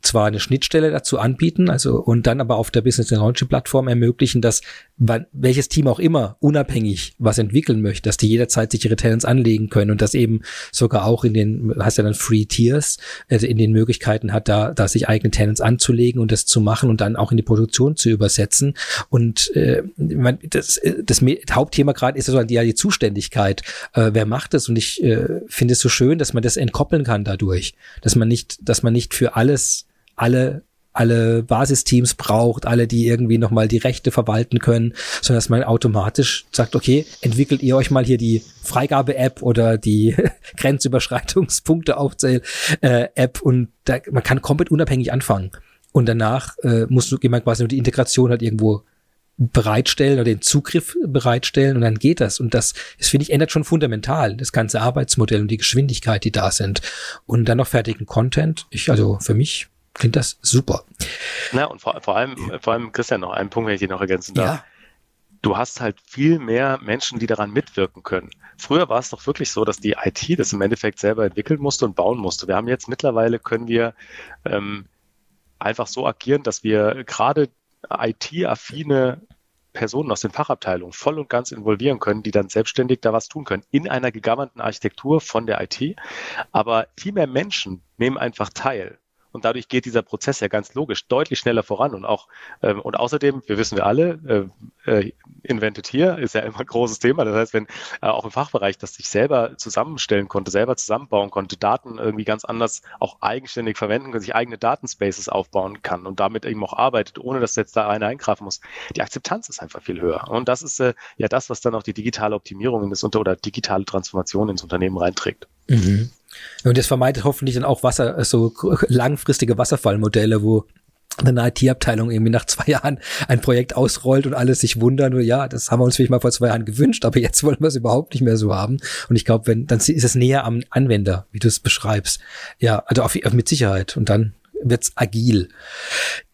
[SPEAKER 1] zwar eine Schnittstelle dazu anbieten, also und dann aber auf der Business Technology Plattform ermöglichen, dass welches Team auch immer unabhängig was entwickeln möchte, dass die jederzeit sich ihre Tenants anlegen können und das eben sogar auch in den, hast ja dann Free Tiers, also in den Möglichkeiten hat, da, da sich eigene Tenants anzulegen und das zu machen und dann auch in die Produktion zu übersetzen. Und äh, das, das Hauptthema gerade ist ja die, ja die Zuständigkeit. Äh, wer macht das? Und ich äh, finde es so schön, dass man das entkoppeln kann dadurch, dass man nicht, dass man nicht für alles alle alle Basisteams braucht, alle, die irgendwie nochmal die Rechte verwalten können, sondern dass man automatisch sagt, okay, entwickelt ihr euch mal hier die Freigabe-App oder die Grenzüberschreitungspunkte aufzähl-App äh, und da, man kann komplett unabhängig anfangen. Und danach äh, muss jemand quasi nur die Integration halt irgendwo bereitstellen oder den Zugriff bereitstellen und dann geht das. Und das, das finde ich, ändert schon fundamental das ganze Arbeitsmodell und die Geschwindigkeit, die da sind. Und dann noch fertigen Content. Ich, also für mich klingt das super.
[SPEAKER 2] Na, und vor, vor allem, vor allem, Christian, noch einen Punkt, wenn ich dir noch ergänzen darf. Ja. Du hast halt viel mehr Menschen, die daran mitwirken können. Früher war es doch wirklich so, dass die IT das im Endeffekt selber entwickeln musste und bauen musste. Wir haben jetzt mittlerweile können wir ähm, einfach so agieren, dass wir gerade IT-affine Personen aus den Fachabteilungen voll und ganz involvieren können, die dann selbstständig da was tun können in einer gegovernten Architektur von der IT. Aber viel mehr Menschen nehmen einfach teil. Und dadurch geht dieser Prozess ja ganz logisch deutlich schneller voran. Und auch, ähm, und außerdem, wir wissen wir alle, äh, äh, Invented hier ist ja immer ein großes Thema. Das heißt, wenn äh, auch im Fachbereich das sich selber zusammenstellen konnte, selber zusammenbauen konnte, Daten irgendwie ganz anders auch eigenständig verwenden kann, sich eigene Datenspaces aufbauen kann und damit eben auch arbeitet, ohne dass jetzt da einer eingreifen muss. Die Akzeptanz ist einfach viel höher. Und das ist äh, ja das, was dann auch die digitale Optimierung in das Unter oder digitale Transformation ins Unternehmen reinträgt.
[SPEAKER 1] Mhm. Und das vermeidet hoffentlich dann auch Wasser, so langfristige Wasserfallmodelle, wo eine IT-Abteilung irgendwie nach zwei Jahren ein Projekt ausrollt und alle sich wundern, nur ja, das haben wir uns vielleicht mal vor zwei Jahren gewünscht, aber jetzt wollen wir es überhaupt nicht mehr so haben. Und ich glaube, wenn, dann ist es näher am Anwender, wie du es beschreibst. Ja, also auf, mit Sicherheit. Und dann wird's agil.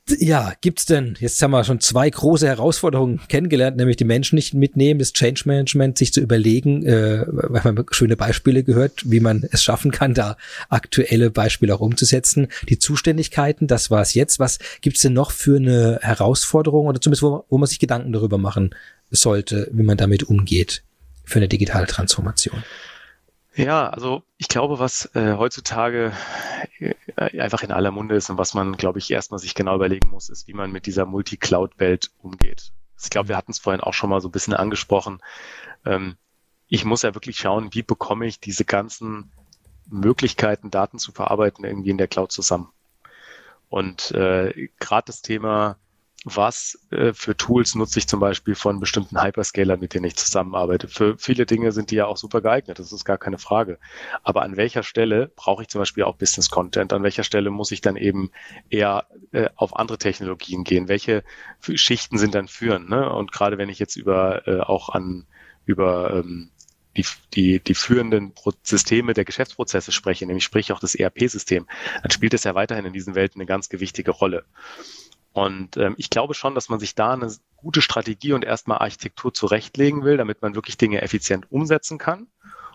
[SPEAKER 1] Ja, gibt's denn, jetzt haben wir schon zwei große Herausforderungen kennengelernt, nämlich die Menschen nicht mitnehmen, das Change Management, sich zu überlegen, äh, wir haben schöne Beispiele gehört, wie man es schaffen kann, da aktuelle Beispiele auch umzusetzen. Die Zuständigkeiten, das war's jetzt. Was gibt's denn noch für eine Herausforderung oder zumindest, wo, wo man sich Gedanken darüber machen sollte, wie man damit umgeht für eine digitale Transformation?
[SPEAKER 2] Ja, also ich glaube, was äh, heutzutage äh, einfach in aller Munde ist und was man, glaube ich, erstmal sich genau überlegen muss, ist, wie man mit dieser Multi-Cloud-Welt umgeht. Ich glaube, wir hatten es vorhin auch schon mal so ein bisschen angesprochen. Ähm, ich muss ja wirklich schauen, wie bekomme ich diese ganzen Möglichkeiten, Daten zu verarbeiten, irgendwie in der Cloud zusammen. Und äh, gerade das Thema was äh, für Tools nutze ich zum Beispiel von bestimmten Hyperscalern, mit denen ich zusammenarbeite. Für viele Dinge sind die ja auch super geeignet, das ist gar keine Frage. Aber an welcher Stelle brauche ich zum Beispiel auch Business Content? An welcher Stelle muss ich dann eben eher äh, auf andere Technologien gehen? Welche Schichten sind dann führend? Ne? Und gerade wenn ich jetzt über äh, auch an über ähm, die, die, die führenden Systeme der Geschäftsprozesse spreche, nämlich sprich auch das ERP-System, dann spielt es ja weiterhin in diesen Welten eine ganz gewichtige Rolle. Und ähm, ich glaube schon, dass man sich da eine gute Strategie und erstmal Architektur zurechtlegen will, damit man wirklich Dinge effizient umsetzen kann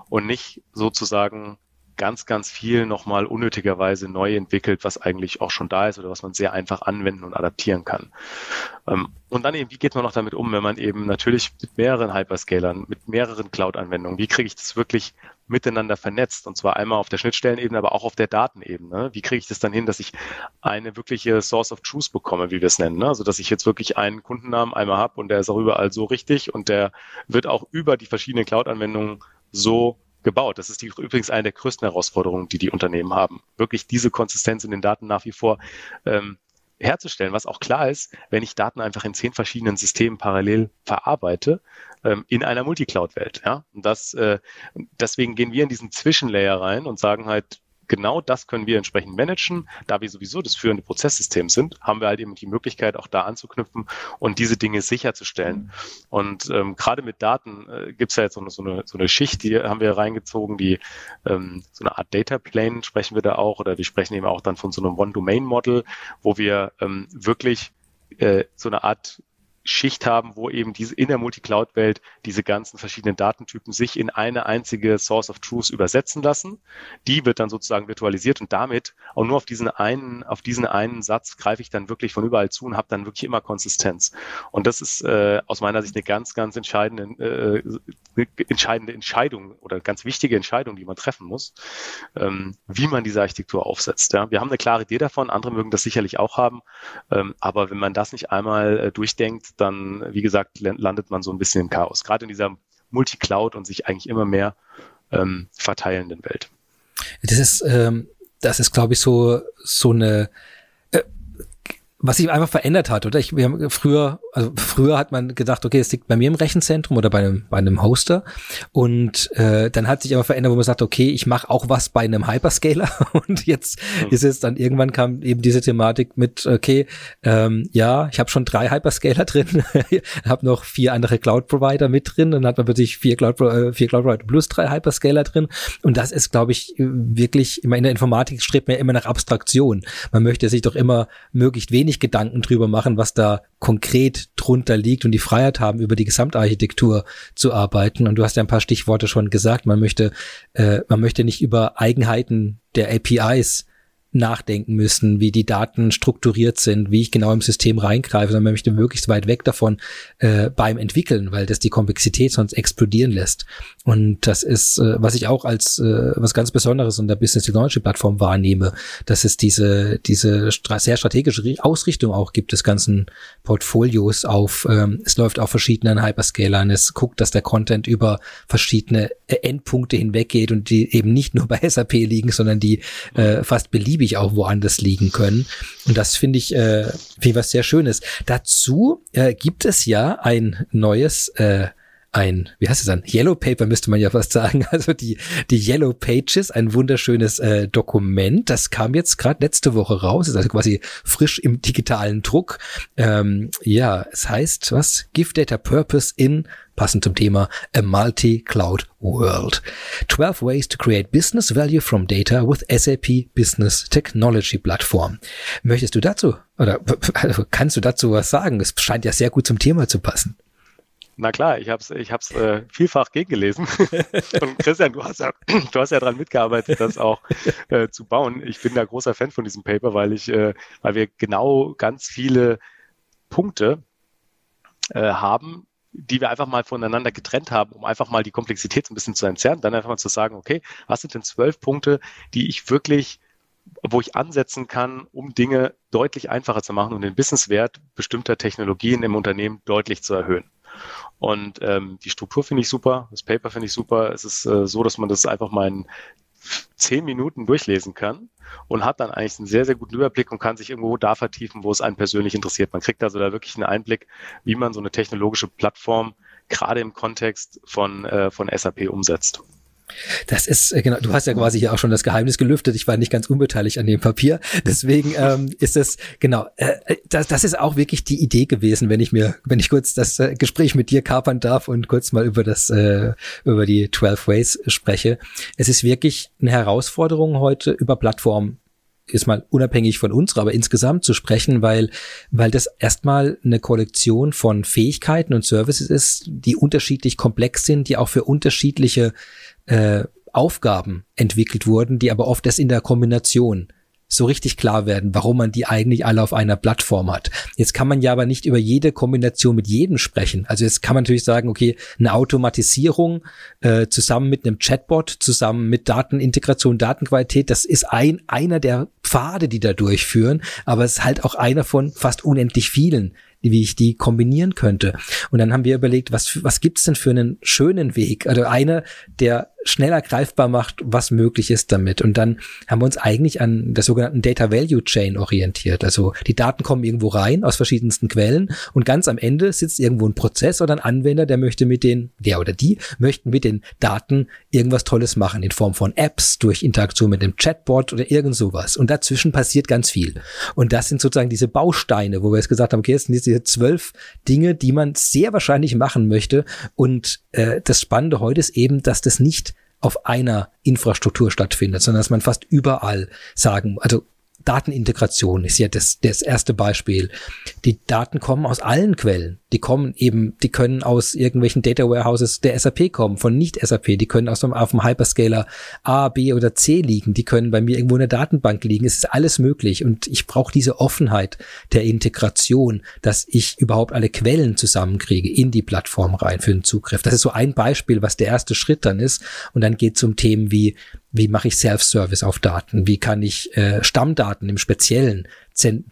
[SPEAKER 2] und nicht sozusagen ganz, ganz viel nochmal unnötigerweise neu entwickelt, was eigentlich auch schon da ist oder was man sehr einfach anwenden und adaptieren kann. Ähm, und dann eben, wie geht man noch damit um, wenn man eben natürlich mit mehreren Hyperscalern, mit mehreren Cloud-Anwendungen, wie kriege ich das wirklich miteinander vernetzt? Und zwar einmal auf der Schnittstellenebene, aber auch auf der Datenebene. Wie kriege ich das dann hin, dass ich eine wirkliche Source of Truth bekomme, wie wir es nennen? Ne? Also, dass ich jetzt wirklich einen Kundennamen einmal habe und der ist auch überall so richtig und der wird auch über die verschiedenen Cloud-Anwendungen so gebaut. Das ist die, übrigens eine der größten Herausforderungen, die die Unternehmen haben. Wirklich diese Konsistenz in den Daten nach wie vor ähm, herzustellen, was auch klar ist, wenn ich Daten einfach in zehn verschiedenen Systemen parallel verarbeite, ähm, in einer Multicloud-Welt. Ja? Und das, äh, deswegen gehen wir in diesen Zwischenlayer rein und sagen halt, genau das können wir entsprechend managen. Da wir sowieso das führende Prozesssystem sind, haben wir halt eben die Möglichkeit, auch da anzuknüpfen und diese Dinge sicherzustellen. Und ähm, gerade mit Daten äh, gibt es ja jetzt so eine, so, eine, so eine Schicht, die haben wir reingezogen, die ähm, so eine Art Data Plane sprechen wir da auch, oder wir sprechen eben auch dann von so einem One-Domain-Model, wo wir ähm, wirklich äh, so eine Art Schicht haben, wo eben diese in der Multicloud-Welt diese ganzen verschiedenen Datentypen sich in eine einzige Source of Truth übersetzen lassen. Die wird dann sozusagen virtualisiert und damit auch nur auf diesen einen, auf diesen einen Satz greife ich dann wirklich von überall zu und habe dann wirklich immer Konsistenz. Und das ist äh, aus meiner Sicht eine ganz, ganz entscheidende, äh, entscheidende Entscheidung oder ganz wichtige Entscheidung, die man treffen muss, ähm, wie man diese Architektur aufsetzt. Ja? Wir haben eine klare Idee davon, andere mögen das sicherlich auch haben, ähm, aber wenn man das nicht einmal äh, durchdenkt, dann, wie gesagt, landet man so ein bisschen im Chaos. Gerade in dieser Multi-Cloud und sich eigentlich immer mehr ähm, verteilenden Welt.
[SPEAKER 1] Das ist, ähm, das ist, glaube ich, so, so eine, was sich einfach verändert hat, oder? Ich, wir haben früher, also früher hat man gedacht, okay, es liegt bei mir im Rechenzentrum oder bei einem, bei einem Hoster. Und äh, dann hat sich aber verändert, wo man sagt, okay, ich mache auch was bei einem Hyperscaler. Und jetzt mhm. ist es dann irgendwann kam eben diese Thematik mit, okay, ähm, ja, ich habe schon drei Hyperscaler drin, habe noch vier andere Cloud-Provider mit drin, dann hat man plötzlich vier Cloud, äh, vier Cloud-Provider plus drei Hyperscaler drin. Und das ist, glaube ich, wirklich, immer in der Informatik strebt man ja immer nach Abstraktion. Man möchte sich doch immer möglichst wenig wenig Gedanken drüber machen, was da konkret drunter liegt und die Freiheit haben, über die Gesamtarchitektur zu arbeiten. Und du hast ja ein paar Stichworte schon gesagt. Man möchte, äh, man möchte nicht über Eigenheiten der APIs nachdenken müssen, wie die Daten strukturiert sind, wie ich genau im System reingreife, sondern man möchte möglichst weit weg davon äh, beim Entwickeln, weil das die Komplexität sonst explodieren lässt. Und das ist, äh, was ich auch als äh, was ganz Besonderes in der Business Technology Plattform wahrnehme, dass es diese, diese stra sehr strategische Ausrichtung auch gibt des ganzen Portfolios auf, ähm, es läuft auf verschiedenen Hyperscalern, es guckt, dass der Content über verschiedene äh, Endpunkte hinweggeht und die eben nicht nur bei SAP liegen, sondern die äh, fast beliebig beliebig auch woanders liegen können. Und das finde ich, äh, finde ich was sehr Schönes. Dazu äh, gibt es ja ein neues äh, ein, wie heißt es dann? Yellow Paper müsste man ja fast sagen. Also die, die Yellow Pages, ein wunderschönes äh, Dokument. Das kam jetzt gerade letzte Woche raus, ist also quasi frisch im digitalen Druck. Ähm, ja, es heißt was? Give Data Purpose in passend zum Thema A Multi-Cloud World. 12 Ways to Create Business Value from Data with SAP Business Technology Platform. Möchtest du dazu oder also kannst du dazu was sagen? Es scheint ja sehr gut zum Thema zu passen.
[SPEAKER 2] Na klar, ich habe es ich hab's, äh, vielfach gegengelesen. Und Christian, du hast ja, du hast ja daran mitgearbeitet, das auch äh, zu bauen. Ich bin da großer Fan von diesem Paper, weil ich, äh, weil wir genau ganz viele Punkte äh, haben, die wir einfach mal voneinander getrennt haben, um einfach mal die Komplexität so ein bisschen zu entzerren, dann einfach mal zu sagen, okay, was sind denn zwölf Punkte, die ich wirklich, wo ich ansetzen kann, um Dinge deutlich einfacher zu machen und den Businesswert bestimmter Technologien im Unternehmen deutlich zu erhöhen. Und ähm, die Struktur finde ich super, das Paper finde ich super. Es ist äh, so, dass man das einfach mal in zehn Minuten durchlesen kann und hat dann eigentlich einen sehr, sehr guten Überblick und kann sich irgendwo da vertiefen, wo es einen persönlich interessiert. Man kriegt also da wirklich einen Einblick, wie man so eine technologische Plattform gerade im Kontext von, äh, von SAP umsetzt.
[SPEAKER 1] Das ist, äh, genau, du hast ja quasi hier auch schon das Geheimnis gelüftet. Ich war nicht ganz unbeteiligt an dem Papier. Deswegen ähm, ist das, genau, äh, äh, das, das ist auch wirklich die Idee gewesen, wenn ich mir, wenn ich kurz das äh, Gespräch mit dir kapern darf und kurz mal über das, äh, über die 12 Ways spreche. Es ist wirklich eine Herausforderung heute über Plattformen ist mal unabhängig von uns, aber insgesamt zu sprechen, weil, weil das erstmal eine Kollektion von Fähigkeiten und Services ist, die unterschiedlich komplex sind, die auch für unterschiedliche äh, Aufgaben entwickelt wurden, die aber oft erst in der Kombination so richtig klar werden, warum man die eigentlich alle auf einer Plattform hat. Jetzt kann man ja aber nicht über jede Kombination mit jedem sprechen. Also jetzt kann man natürlich sagen, okay, eine Automatisierung äh, zusammen mit einem Chatbot, zusammen mit Datenintegration, Datenqualität, das ist ein einer der Pfade, die da durchführen, aber es ist halt auch einer von fast unendlich vielen, wie ich die kombinieren könnte. Und dann haben wir überlegt, was, was gibt's denn für einen schönen Weg? Also einer, der schneller greifbar macht, was möglich ist damit. Und dann haben wir uns eigentlich an der sogenannten Data Value Chain orientiert. Also die Daten kommen irgendwo rein aus verschiedensten Quellen und ganz am Ende sitzt irgendwo ein Prozess oder ein Anwender, der möchte mit den, der oder die möchten mit den Daten irgendwas Tolles machen in Form von Apps, durch Interaktion mit dem Chatbot oder irgend sowas. Und dazwischen passiert ganz viel. Und das sind sozusagen diese Bausteine, wo wir jetzt gesagt haben, okay, jetzt sind diese zwölf Dinge, die man sehr wahrscheinlich machen möchte. Und äh, das Spannende heute ist eben, dass das nicht auf einer Infrastruktur stattfindet, sondern dass man fast überall sagen, also Datenintegration ist ja das, das erste Beispiel. Die Daten kommen aus allen Quellen. Die kommen eben, die können aus irgendwelchen Data Warehouses der SAP kommen, von nicht SAP. Die können aus dem, auf dem Hyperscaler A, B oder C liegen. Die können bei mir irgendwo in der Datenbank liegen. Es ist alles möglich. Und ich brauche diese Offenheit der Integration, dass ich überhaupt alle Quellen zusammenkriege in die Plattform rein für den Zugriff. Das ist so ein Beispiel, was der erste Schritt dann ist. Und dann geht es um Themen wie wie mache ich Self-Service auf Daten? Wie kann ich äh, Stammdaten im Speziellen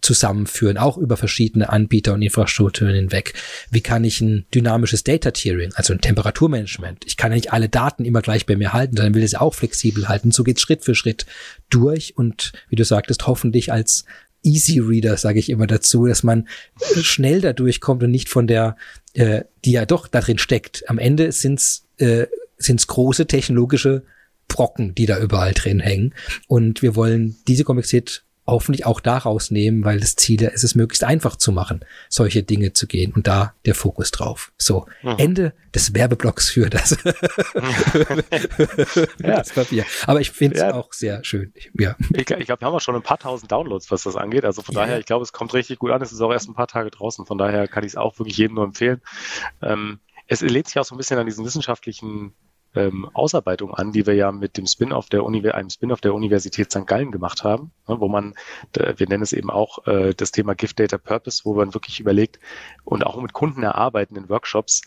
[SPEAKER 1] zusammenführen, auch über verschiedene Anbieter und Infrastrukturen hinweg? Wie kann ich ein dynamisches Data Tiering, also ein Temperaturmanagement? Ich kann ja nicht alle Daten immer gleich bei mir halten, sondern will es auch flexibel halten. So geht's Schritt für Schritt durch und wie du sagtest, hoffentlich als Easy Reader, sage ich immer dazu, dass man schnell da durchkommt und nicht von der, äh, die ja doch da drin steckt. Am Ende sind's äh, sind's große technologische Brocken, die da überall drin hängen. Und wir wollen diese Komplexität hoffentlich auch daraus nehmen, weil das Ziel ist es, möglichst einfach zu machen, solche Dinge zu gehen und da der Fokus drauf. So, mhm. Ende des Werbeblocks für das, ja. das Papier. Aber ich finde es ja. auch sehr schön.
[SPEAKER 2] Ja. Ich, ich glaube, wir haben auch schon ein paar tausend Downloads, was das angeht. Also von ja. daher, ich glaube, es kommt richtig gut an. Es ist auch erst ein paar Tage draußen. Von daher kann ich es auch wirklich jedem nur empfehlen. Ähm, es lädt sich auch so ein bisschen an diesen wissenschaftlichen ähm, Ausarbeitung an, die wir ja mit dem Spin-off der Uni, einem Spin-off der Universität St. Gallen gemacht haben, ne, wo man, wir nennen es eben auch äh, das Thema Gift Data Purpose, wo man wirklich überlegt und auch mit Kunden erarbeiten in Workshops,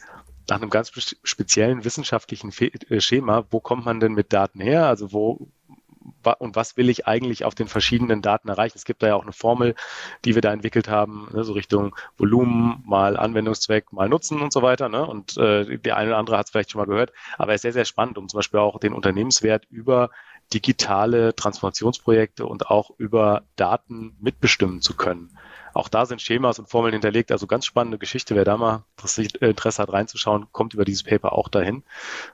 [SPEAKER 2] nach einem ganz speziellen wissenschaftlichen äh, Schema, wo kommt man denn mit Daten her? Also wo und was will ich eigentlich auf den verschiedenen Daten erreichen? Es gibt da ja auch eine Formel, die wir da entwickelt haben, ne, so Richtung Volumen mal Anwendungszweck mal Nutzen und so weiter. Ne? Und äh, der eine oder andere hat es vielleicht schon mal gehört, aber es ist sehr, sehr spannend, um zum Beispiel auch den Unternehmenswert über digitale Transformationsprojekte und auch über Daten mitbestimmen zu können. Auch da sind Schemas und Formeln hinterlegt. Also ganz spannende Geschichte. Wer da mal Interesse hat reinzuschauen, kommt über dieses Paper auch dahin.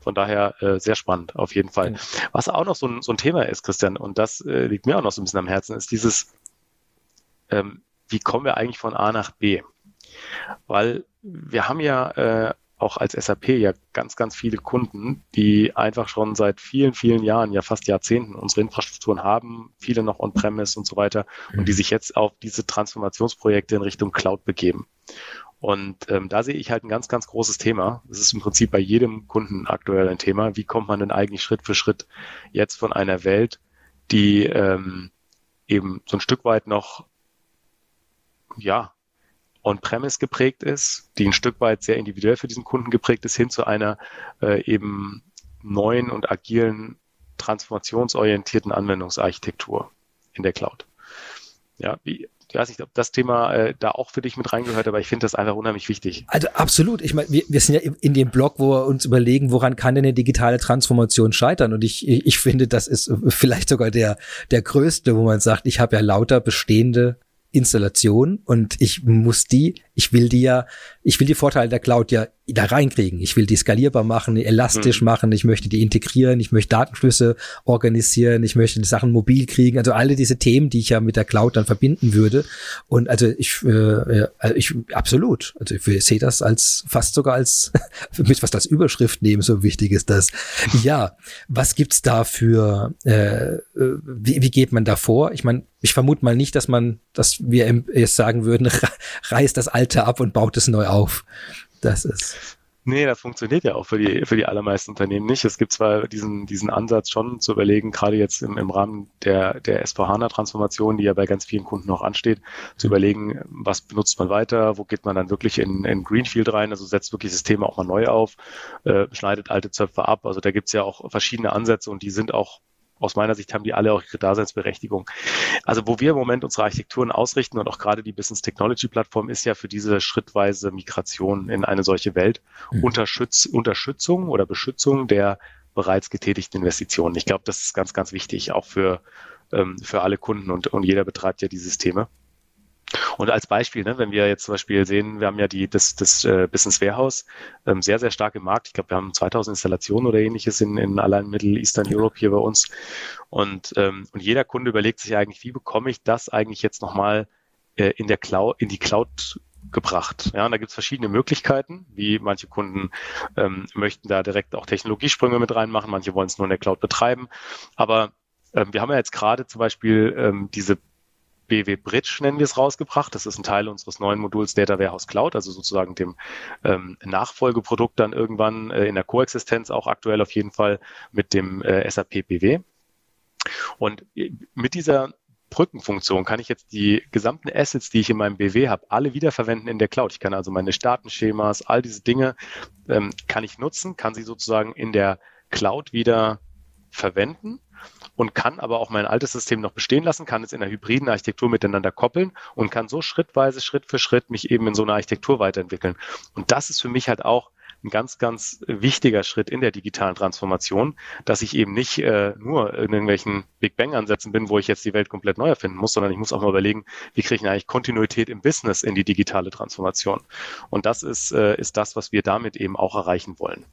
[SPEAKER 2] Von daher äh, sehr spannend, auf jeden Fall. Ja. Was auch noch so ein, so ein Thema ist, Christian, und das äh, liegt mir auch noch so ein bisschen am Herzen, ist dieses, ähm, wie kommen wir eigentlich von A nach B? Weil wir haben ja äh, auch als SAP ja ganz, ganz viele Kunden, die einfach schon seit vielen, vielen Jahren, ja fast Jahrzehnten unsere Infrastrukturen haben, viele noch on-premise und so weiter und die mhm. sich jetzt auf diese Transformationsprojekte in Richtung Cloud begeben. Und ähm, da sehe ich halt ein ganz, ganz großes Thema. Das ist im Prinzip bei jedem Kunden aktuell ein Thema. Wie kommt man denn eigentlich Schritt für Schritt jetzt von einer Welt, die ähm, eben so ein Stück weit noch ja, on-premise geprägt ist, die ein Stück weit sehr individuell für diesen Kunden geprägt ist, hin zu einer äh, eben neuen und agilen, transformationsorientierten Anwendungsarchitektur in der Cloud. Ja, wie, ich weiß nicht, ob das Thema äh, da auch für dich mit reingehört, aber ich finde das einfach unheimlich wichtig.
[SPEAKER 1] Also absolut. Ich meine, wir, wir sind ja in dem Blog, wo wir uns überlegen, woran kann denn eine digitale Transformation scheitern? Und ich, ich finde, das ist vielleicht sogar der, der größte, wo man sagt, ich habe ja lauter bestehende Installation und ich muss die, ich will die ja, ich will die Vorteile der Cloud ja da reinkriegen. Ich will die skalierbar machen, elastisch mhm. machen, ich möchte die integrieren, ich möchte Datenflüsse organisieren, ich möchte die Sachen mobil kriegen, also alle diese Themen, die ich ja mit der Cloud dann verbinden würde. Und also ich, äh, also ich absolut, also ich sehe das als fast sogar als mit was das Überschrift nehmen, so wichtig ist das. Ja, was gibt's da für, äh, wie, wie geht man da vor? Ich meine, ich vermute mal nicht, dass man, dass wir jetzt sagen würden, reißt das Alte ab und baut es neu auf. Das ist.
[SPEAKER 2] Nee, das funktioniert ja auch für die, für die allermeisten Unternehmen nicht. Es gibt zwar diesen, diesen Ansatz schon zu überlegen, gerade jetzt im, im Rahmen der, der S4HANA-Transformation, die ja bei ganz vielen Kunden noch ansteht, zu überlegen, was benutzt man weiter, wo geht man dann wirklich in, in Greenfield rein, also setzt wirklich Systeme auch mal neu auf, äh, schneidet alte Zöpfe ab. Also da gibt's ja auch verschiedene Ansätze und die sind auch aus meiner Sicht haben die alle auch ihre Daseinsberechtigung. Also wo wir im Moment unsere Architekturen ausrichten und auch gerade die Business Technology Plattform ist ja für diese schrittweise Migration in eine solche Welt mhm. Unterschütz, Unterstützung oder Beschützung der bereits getätigten Investitionen. Ich glaube, das ist ganz, ganz wichtig, auch für, ähm, für alle Kunden und, und jeder betreibt ja die Systeme. Und als Beispiel, ne, wenn wir jetzt zum Beispiel sehen, wir haben ja die, das, das äh, Business Warehouse ähm, sehr, sehr stark im Markt. Ich glaube, wir haben 2000 Installationen oder ähnliches in, in allein Middle Eastern Europe hier bei uns. Und, ähm, und jeder Kunde überlegt sich eigentlich, wie bekomme ich das eigentlich jetzt nochmal äh, in der Cloud, in die Cloud gebracht. Ja, und da gibt es verschiedene Möglichkeiten, wie manche Kunden ähm, möchten da direkt auch Technologiesprünge mit reinmachen, manche wollen es nur in der Cloud betreiben. Aber ähm, wir haben ja jetzt gerade zum Beispiel ähm, diese BW Bridge nennen wir es rausgebracht. Das ist ein Teil unseres neuen Moduls Data Warehouse Cloud, also sozusagen dem ähm, Nachfolgeprodukt dann irgendwann äh, in der Koexistenz, auch aktuell auf jeden Fall mit dem äh, SAP BW. Und äh, mit dieser Brückenfunktion kann ich jetzt die gesamten Assets, die ich in meinem BW habe, alle wiederverwenden in der Cloud. Ich kann also meine Datenschemas, all diese Dinge ähm, kann ich nutzen, kann sie sozusagen in der Cloud wieder verwenden und kann aber auch mein altes System noch bestehen lassen, kann es in einer hybriden Architektur miteinander koppeln und kann so schrittweise, Schritt für Schritt mich eben in so einer Architektur weiterentwickeln. Und das ist für mich halt auch ein ganz, ganz wichtiger Schritt in der digitalen Transformation, dass ich eben nicht äh, nur in irgendwelchen Big Bang-Ansätzen bin, wo ich jetzt die Welt komplett neu erfinden muss, sondern ich muss auch mal überlegen, wie kriege ich eigentlich Kontinuität im Business in die digitale Transformation. Und das ist, äh, ist das, was wir damit eben auch erreichen wollen.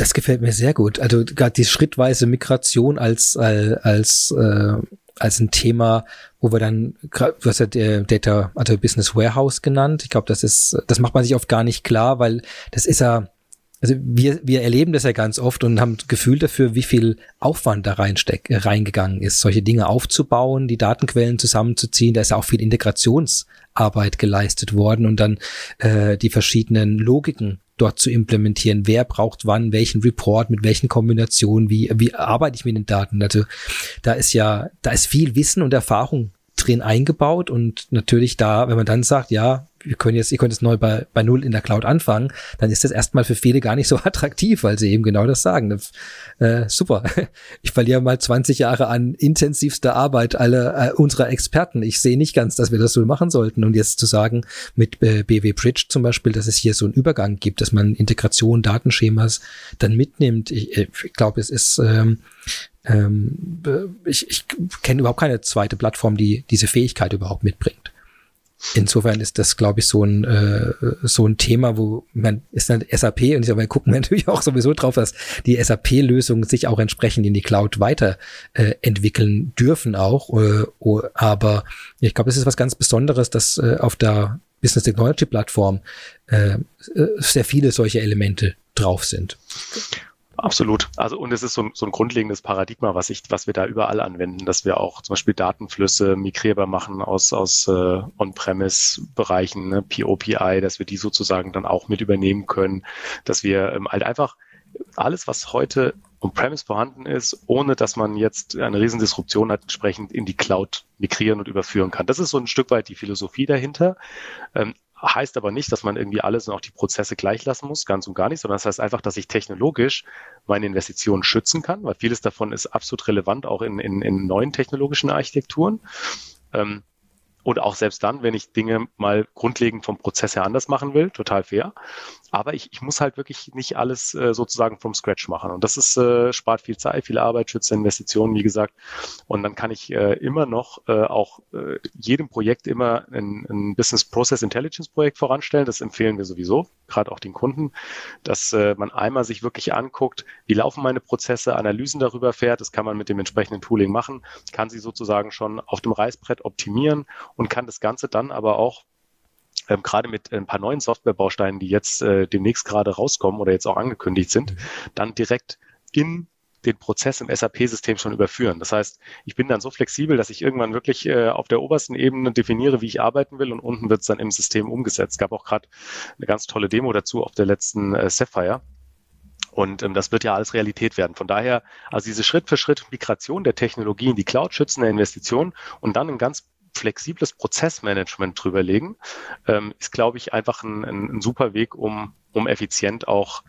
[SPEAKER 1] Das gefällt mir sehr gut. Also gerade die schrittweise Migration als als, äh, als ein Thema, wo wir dann, du hast ja Data, also Business Warehouse genannt. Ich glaube, das ist, das macht man sich oft gar nicht klar, weil das ist ja, also wir, wir erleben das ja ganz oft und haben Gefühl dafür, wie viel Aufwand da reinsteck, reingegangen ist, solche Dinge aufzubauen, die Datenquellen zusammenzuziehen. Da ist ja auch viel Integrationsarbeit geleistet worden und dann äh, die verschiedenen Logiken dort zu implementieren. Wer braucht wann, welchen Report, mit welchen Kombinationen, wie, wie arbeite ich mit den Daten? Also da ist ja, da ist viel Wissen und Erfahrung drin eingebaut und natürlich da, wenn man dann sagt, ja, wir können jetzt, ihr könnt jetzt neu bei, bei Null in der Cloud anfangen, dann ist das erstmal für viele gar nicht so attraktiv, weil sie eben genau das sagen. Äh, super. Ich verliere mal 20 Jahre an intensivster Arbeit aller äh, unserer Experten. Ich sehe nicht ganz, dass wir das so machen sollten. Und jetzt zu sagen, mit äh, BW Bridge zum Beispiel, dass es hier so einen Übergang gibt, dass man Integration, Datenschemas dann mitnimmt. Ich, äh, ich glaube, es ist, ähm, ähm, ich, ich kenne überhaupt keine zweite Plattform, die diese Fähigkeit überhaupt mitbringt. Insofern ist das, glaube ich, so ein, äh, so ein Thema, wo man ist dann SAP und ich gucken wir natürlich auch sowieso drauf, dass die SAP-Lösungen sich auch entsprechend in die Cloud weiter äh, dürfen auch. Äh, aber ich glaube, es ist was ganz Besonderes, dass äh, auf der Business Technology Plattform äh, äh sehr viele solche Elemente drauf sind.
[SPEAKER 2] Absolut. Also und es ist so ein, so ein grundlegendes Paradigma, was ich, was wir da überall anwenden, dass wir auch zum Beispiel Datenflüsse migrierbar machen aus aus äh, On-Premise-Bereichen, ne, POPI, dass wir die sozusagen dann auch mit übernehmen können, dass wir ähm, halt einfach alles, was heute on-premise vorhanden ist, ohne dass man jetzt eine Riesendisruption hat, entsprechend in die Cloud migrieren und überführen kann. Das ist so ein Stück weit die Philosophie dahinter. Ähm, Heißt aber nicht, dass man irgendwie alles und auch die Prozesse gleich lassen muss, ganz und gar nicht, sondern das heißt einfach, dass ich technologisch meine Investitionen schützen kann, weil vieles davon ist absolut relevant, auch in, in, in neuen technologischen Architekturen. Ähm, und auch selbst dann, wenn ich Dinge mal grundlegend vom Prozess her anders machen will, total fair. Aber ich, ich muss halt wirklich nicht alles äh, sozusagen vom Scratch machen. Und das ist, äh, spart viel Zeit, viel Arbeit, schützt Investitionen, wie gesagt. Und dann kann ich äh, immer noch äh, auch äh, jedem Projekt immer ein, ein Business Process Intelligence Projekt voranstellen. Das empfehlen wir sowieso, gerade auch den Kunden, dass äh, man einmal sich wirklich anguckt, wie laufen meine Prozesse, Analysen darüber fährt. Das kann man mit dem entsprechenden Tooling machen, kann sie sozusagen schon auf dem Reißbrett optimieren und kann das Ganze dann aber auch ähm, gerade mit ein paar neuen Softwarebausteinen, die jetzt äh, demnächst gerade rauskommen oder jetzt auch angekündigt sind, mhm. dann direkt in den Prozess im SAP-System schon überführen. Das heißt, ich bin dann so flexibel, dass ich irgendwann wirklich äh, auf der obersten Ebene definiere, wie ich arbeiten will und unten wird es dann im System umgesetzt. Es gab auch gerade eine ganz tolle Demo dazu auf der letzten äh, Sapphire. Und ähm, das wird ja alles Realität werden. Von daher, also diese Schritt-für-Schritt-Migration der Technologie in die Cloud, schützende Investition und dann ein ganz flexibles Prozessmanagement drüberlegen, ähm, ist, glaube ich, einfach ein, ein, ein, super Weg, um, um effizient auch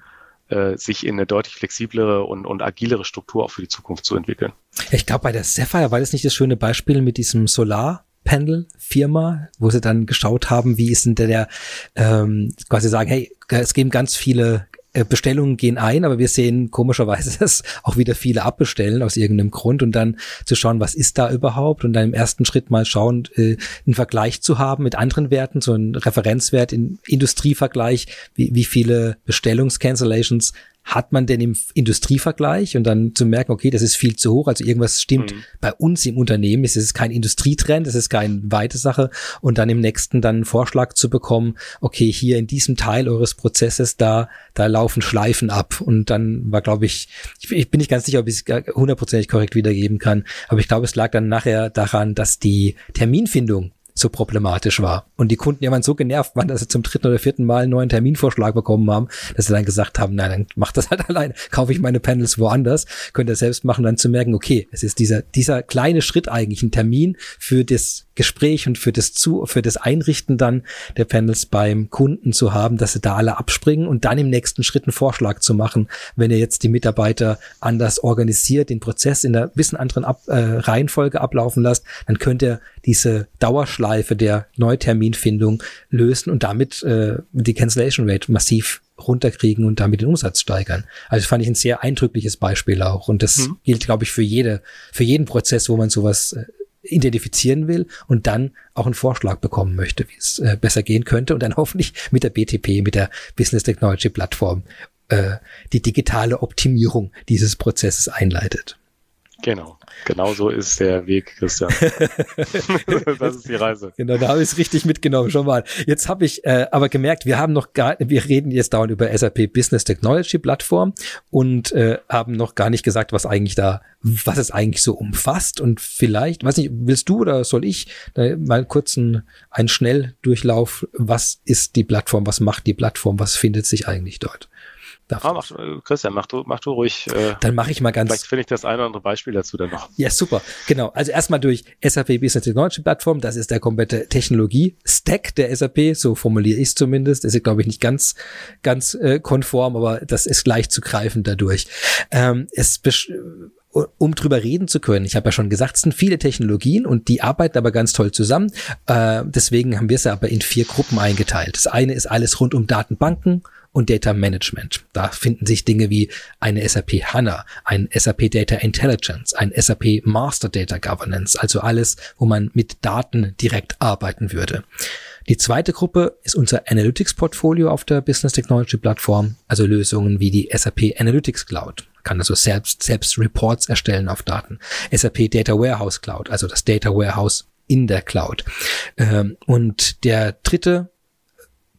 [SPEAKER 2] äh, sich in eine deutlich flexiblere und, und agilere Struktur auch für die Zukunft zu entwickeln.
[SPEAKER 1] Ich glaube, bei der Sapphire war das nicht das schöne Beispiel mit diesem Solar Panel Firma, wo sie dann geschaut haben, wie ist denn der, der ähm, quasi sagen, hey, es geben ganz viele Bestellungen gehen ein, aber wir sehen komischerweise, dass auch wieder viele abbestellen aus irgendeinem Grund und dann zu schauen, was ist da überhaupt und dann im ersten Schritt mal schauen, äh, einen Vergleich zu haben mit anderen Werten, so einen Referenzwert in Industrievergleich, wie, wie viele Bestellungscancellations hat man denn im Industrievergleich und dann zu merken, okay, das ist viel zu hoch, also irgendwas stimmt mhm. bei uns im Unternehmen, es ist kein Industrietrend, es ist keine weite Sache und dann im nächsten dann einen Vorschlag zu bekommen, okay, hier in diesem Teil eures Prozesses, da, da laufen Schleifen ab und dann war, glaube ich, ich, ich bin nicht ganz sicher, ob ich es hundertprozentig korrekt wiedergeben kann, aber ich glaube, es lag dann nachher daran, dass die Terminfindung so problematisch war. Und die Kunden ja waren so genervt waren, dass sie zum dritten oder vierten Mal einen neuen Terminvorschlag bekommen haben, dass sie dann gesagt haben, nein, dann mach das halt allein, kaufe ich meine Panels woanders, könnt ihr selbst machen, dann zu merken, okay, es ist dieser, dieser kleine Schritt eigentlich, ein Termin für das Gespräch und für das zu, für das Einrichten dann der Panels beim Kunden zu haben, dass sie da alle abspringen und dann im nächsten Schritt einen Vorschlag zu machen, wenn ihr jetzt die Mitarbeiter anders organisiert, den Prozess in einer bisschen anderen Ab, äh, Reihenfolge ablaufen lasst, dann könnt ihr diese Dauerschleife der Neuterminfindung lösen und damit äh, die Cancellation Rate massiv runterkriegen und damit den Umsatz steigern. Also fand ich ein sehr eindrückliches Beispiel auch. Und das mhm. gilt, glaube ich, für jede, für jeden Prozess, wo man sowas äh, identifizieren will und dann auch einen Vorschlag bekommen möchte, wie es äh, besser gehen könnte und dann hoffentlich mit der BTP, mit der Business Technology Plattform, äh, die digitale Optimierung dieses Prozesses einleitet.
[SPEAKER 2] Genau, genau so ist der Weg, Christian.
[SPEAKER 1] das ist die Reise. Genau, da habe ich es richtig mitgenommen, schon mal. Jetzt habe ich äh, aber gemerkt, wir haben noch gar, wir reden jetzt dauernd über SAP Business Technology Plattform und äh, haben noch gar nicht gesagt, was eigentlich da, was es eigentlich so umfasst und vielleicht, weiß nicht, willst du oder soll ich äh, mal einen, einen Schnelldurchlauf, was ist die Plattform, was macht die Plattform, was findet sich eigentlich dort?
[SPEAKER 2] Ah, mach, äh, Christian, mach du, mach du ruhig.
[SPEAKER 1] Äh, dann mache ich mal ganz.
[SPEAKER 2] Vielleicht finde ich das eine oder andere Beispiel dazu dann noch.
[SPEAKER 1] Ja, super. Genau. Also erstmal durch SAP Business Technology Plattform. Das ist der komplette Technologie-Stack der SAP. So formuliere ich es zumindest. Das ist, glaube ich, nicht ganz, ganz äh, konform, aber das ist gleich zu greifen dadurch. Ähm, es um drüber reden zu können. Ich habe ja schon gesagt, es sind viele Technologien und die arbeiten aber ganz toll zusammen. Äh, deswegen haben wir es aber in vier Gruppen eingeteilt. Das eine ist alles rund um Datenbanken und Data Management. Da finden sich Dinge wie eine SAP HANA, ein SAP Data Intelligence, ein SAP Master Data Governance, also alles, wo man mit Daten direkt arbeiten würde. Die zweite Gruppe ist unser Analytics-Portfolio auf der Business Technology Plattform, also Lösungen wie die SAP Analytics Cloud. Kann also selbst, selbst Reports erstellen auf Daten. SAP Data Warehouse Cloud, also das Data Warehouse in der Cloud. Ähm, und der dritte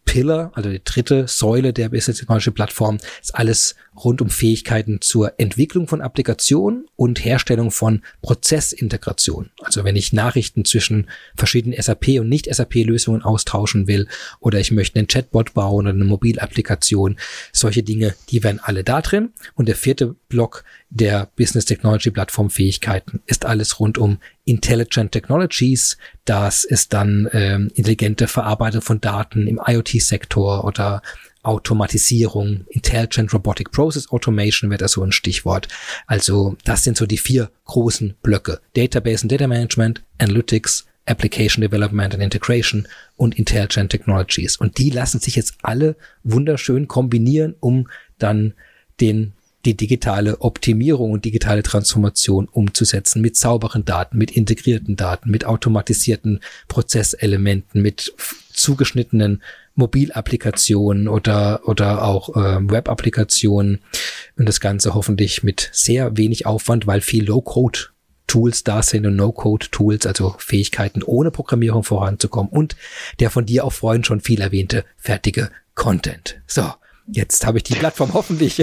[SPEAKER 1] Pillar, also die dritte Säule der Business Technology Plattform, ist alles rund um Fähigkeiten zur Entwicklung von Applikationen und Herstellung von Prozessintegration. Also wenn ich Nachrichten zwischen verschiedenen SAP und Nicht-SAP-Lösungen austauschen will oder ich möchte einen Chatbot bauen oder eine Mobilapplikation, solche Dinge, die wären alle da drin. Und der vierte Block der Business Technology Plattform Fähigkeiten ist alles rund um Intelligent Technologies. Das ist dann ähm, intelligente Verarbeitung von Daten im IoT-Sektor oder Automatisierung, Intelligent Robotic Process Automation wäre da so ein Stichwort. Also das sind so die vier großen Blöcke. Database and Data Management, Analytics, Application Development and Integration und Intelligent Technologies. Und die lassen sich jetzt alle wunderschön kombinieren, um dann den die digitale Optimierung und digitale Transformation umzusetzen mit sauberen Daten, mit integrierten Daten, mit automatisierten Prozesselementen, mit zugeschnittenen Mobilapplikationen oder, oder auch äh, Web-Applikationen und das Ganze hoffentlich mit sehr wenig Aufwand, weil viel Low-Code Tools da sind und No-Code-Tools, also Fähigkeiten ohne Programmierung voranzukommen und der von dir auch vorhin schon viel erwähnte fertige Content. So, Jetzt habe ich die Plattform hoffentlich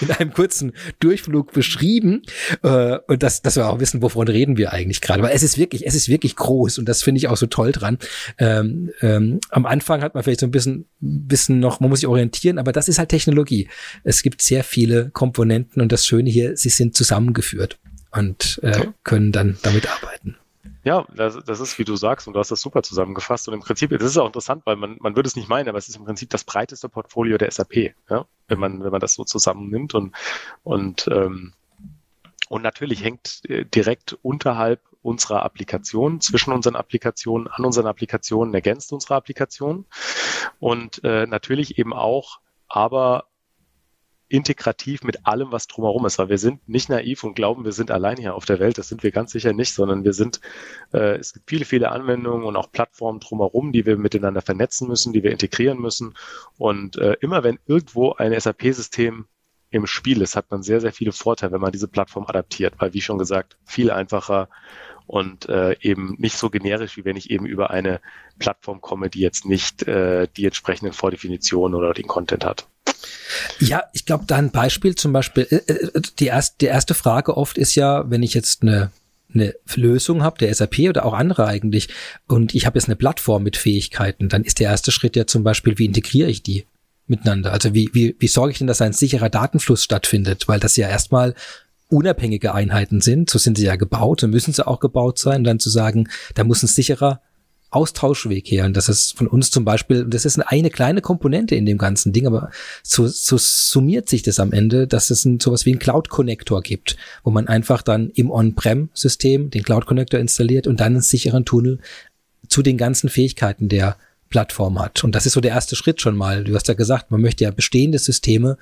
[SPEAKER 1] in einem kurzen Durchflug beschrieben äh, und dass, dass wir auch wissen, wovon reden wir eigentlich gerade. Weil es ist wirklich, es ist wirklich groß und das finde ich auch so toll dran. Ähm, ähm, am Anfang hat man vielleicht so ein bisschen, bisschen noch, man muss sich orientieren, aber das ist halt Technologie. Es gibt sehr viele Komponenten und das Schöne hier, sie sind zusammengeführt und äh, können dann damit arbeiten.
[SPEAKER 2] Ja, das, das ist, wie du sagst, und du hast das super zusammengefasst. Und im Prinzip, das ist auch interessant, weil man, man würde es nicht meinen, aber es ist im Prinzip das breiteste Portfolio der SAP, ja? wenn man, wenn man das so zusammennimmt. Und, und, ähm, und natürlich hängt äh, direkt unterhalb unserer Applikation, zwischen unseren Applikationen, an unseren Applikationen, ergänzt unsere Applikation. Und äh, natürlich eben auch, aber integrativ mit allem, was drumherum ist, weil wir sind nicht naiv und glauben, wir sind allein hier auf der Welt. Das sind wir ganz sicher nicht, sondern wir sind, äh, es gibt viele, viele Anwendungen und auch Plattformen drumherum, die wir miteinander vernetzen müssen, die wir integrieren müssen. Und äh, immer wenn irgendwo ein SAP-System im Spiel ist, hat man sehr, sehr viele Vorteile, wenn man diese Plattform adaptiert, weil wie schon gesagt, viel einfacher und äh, eben nicht so generisch, wie wenn ich eben über eine Plattform komme, die jetzt nicht äh, die entsprechenden Vordefinitionen oder den Content hat.
[SPEAKER 1] Ja, ich glaube, da ein Beispiel zum Beispiel, äh, äh, die, erst, die erste Frage oft ist ja, wenn ich jetzt eine eine Lösung habe, der SAP oder auch andere eigentlich, und ich habe jetzt eine Plattform mit Fähigkeiten, dann ist der erste Schritt ja zum Beispiel, wie integriere ich die miteinander? Also wie, wie, wie sorge ich denn, dass ein sicherer Datenfluss stattfindet? Weil das ja erstmal unabhängige Einheiten sind, so sind sie ja gebaut und müssen sie auch gebaut sein, dann zu sagen, da muss ein sicherer Austauschweg her. Und das ist von uns zum Beispiel, das ist eine kleine Komponente in dem ganzen Ding, aber so, so summiert sich das am Ende, dass es ein, sowas wie ein Cloud Connector gibt, wo man einfach dann im On-Prem-System den Cloud Connector installiert und dann einen sicheren Tunnel zu den ganzen Fähigkeiten der Plattform hat. Und das ist so der erste Schritt schon mal. Du hast ja gesagt, man möchte ja bestehende Systeme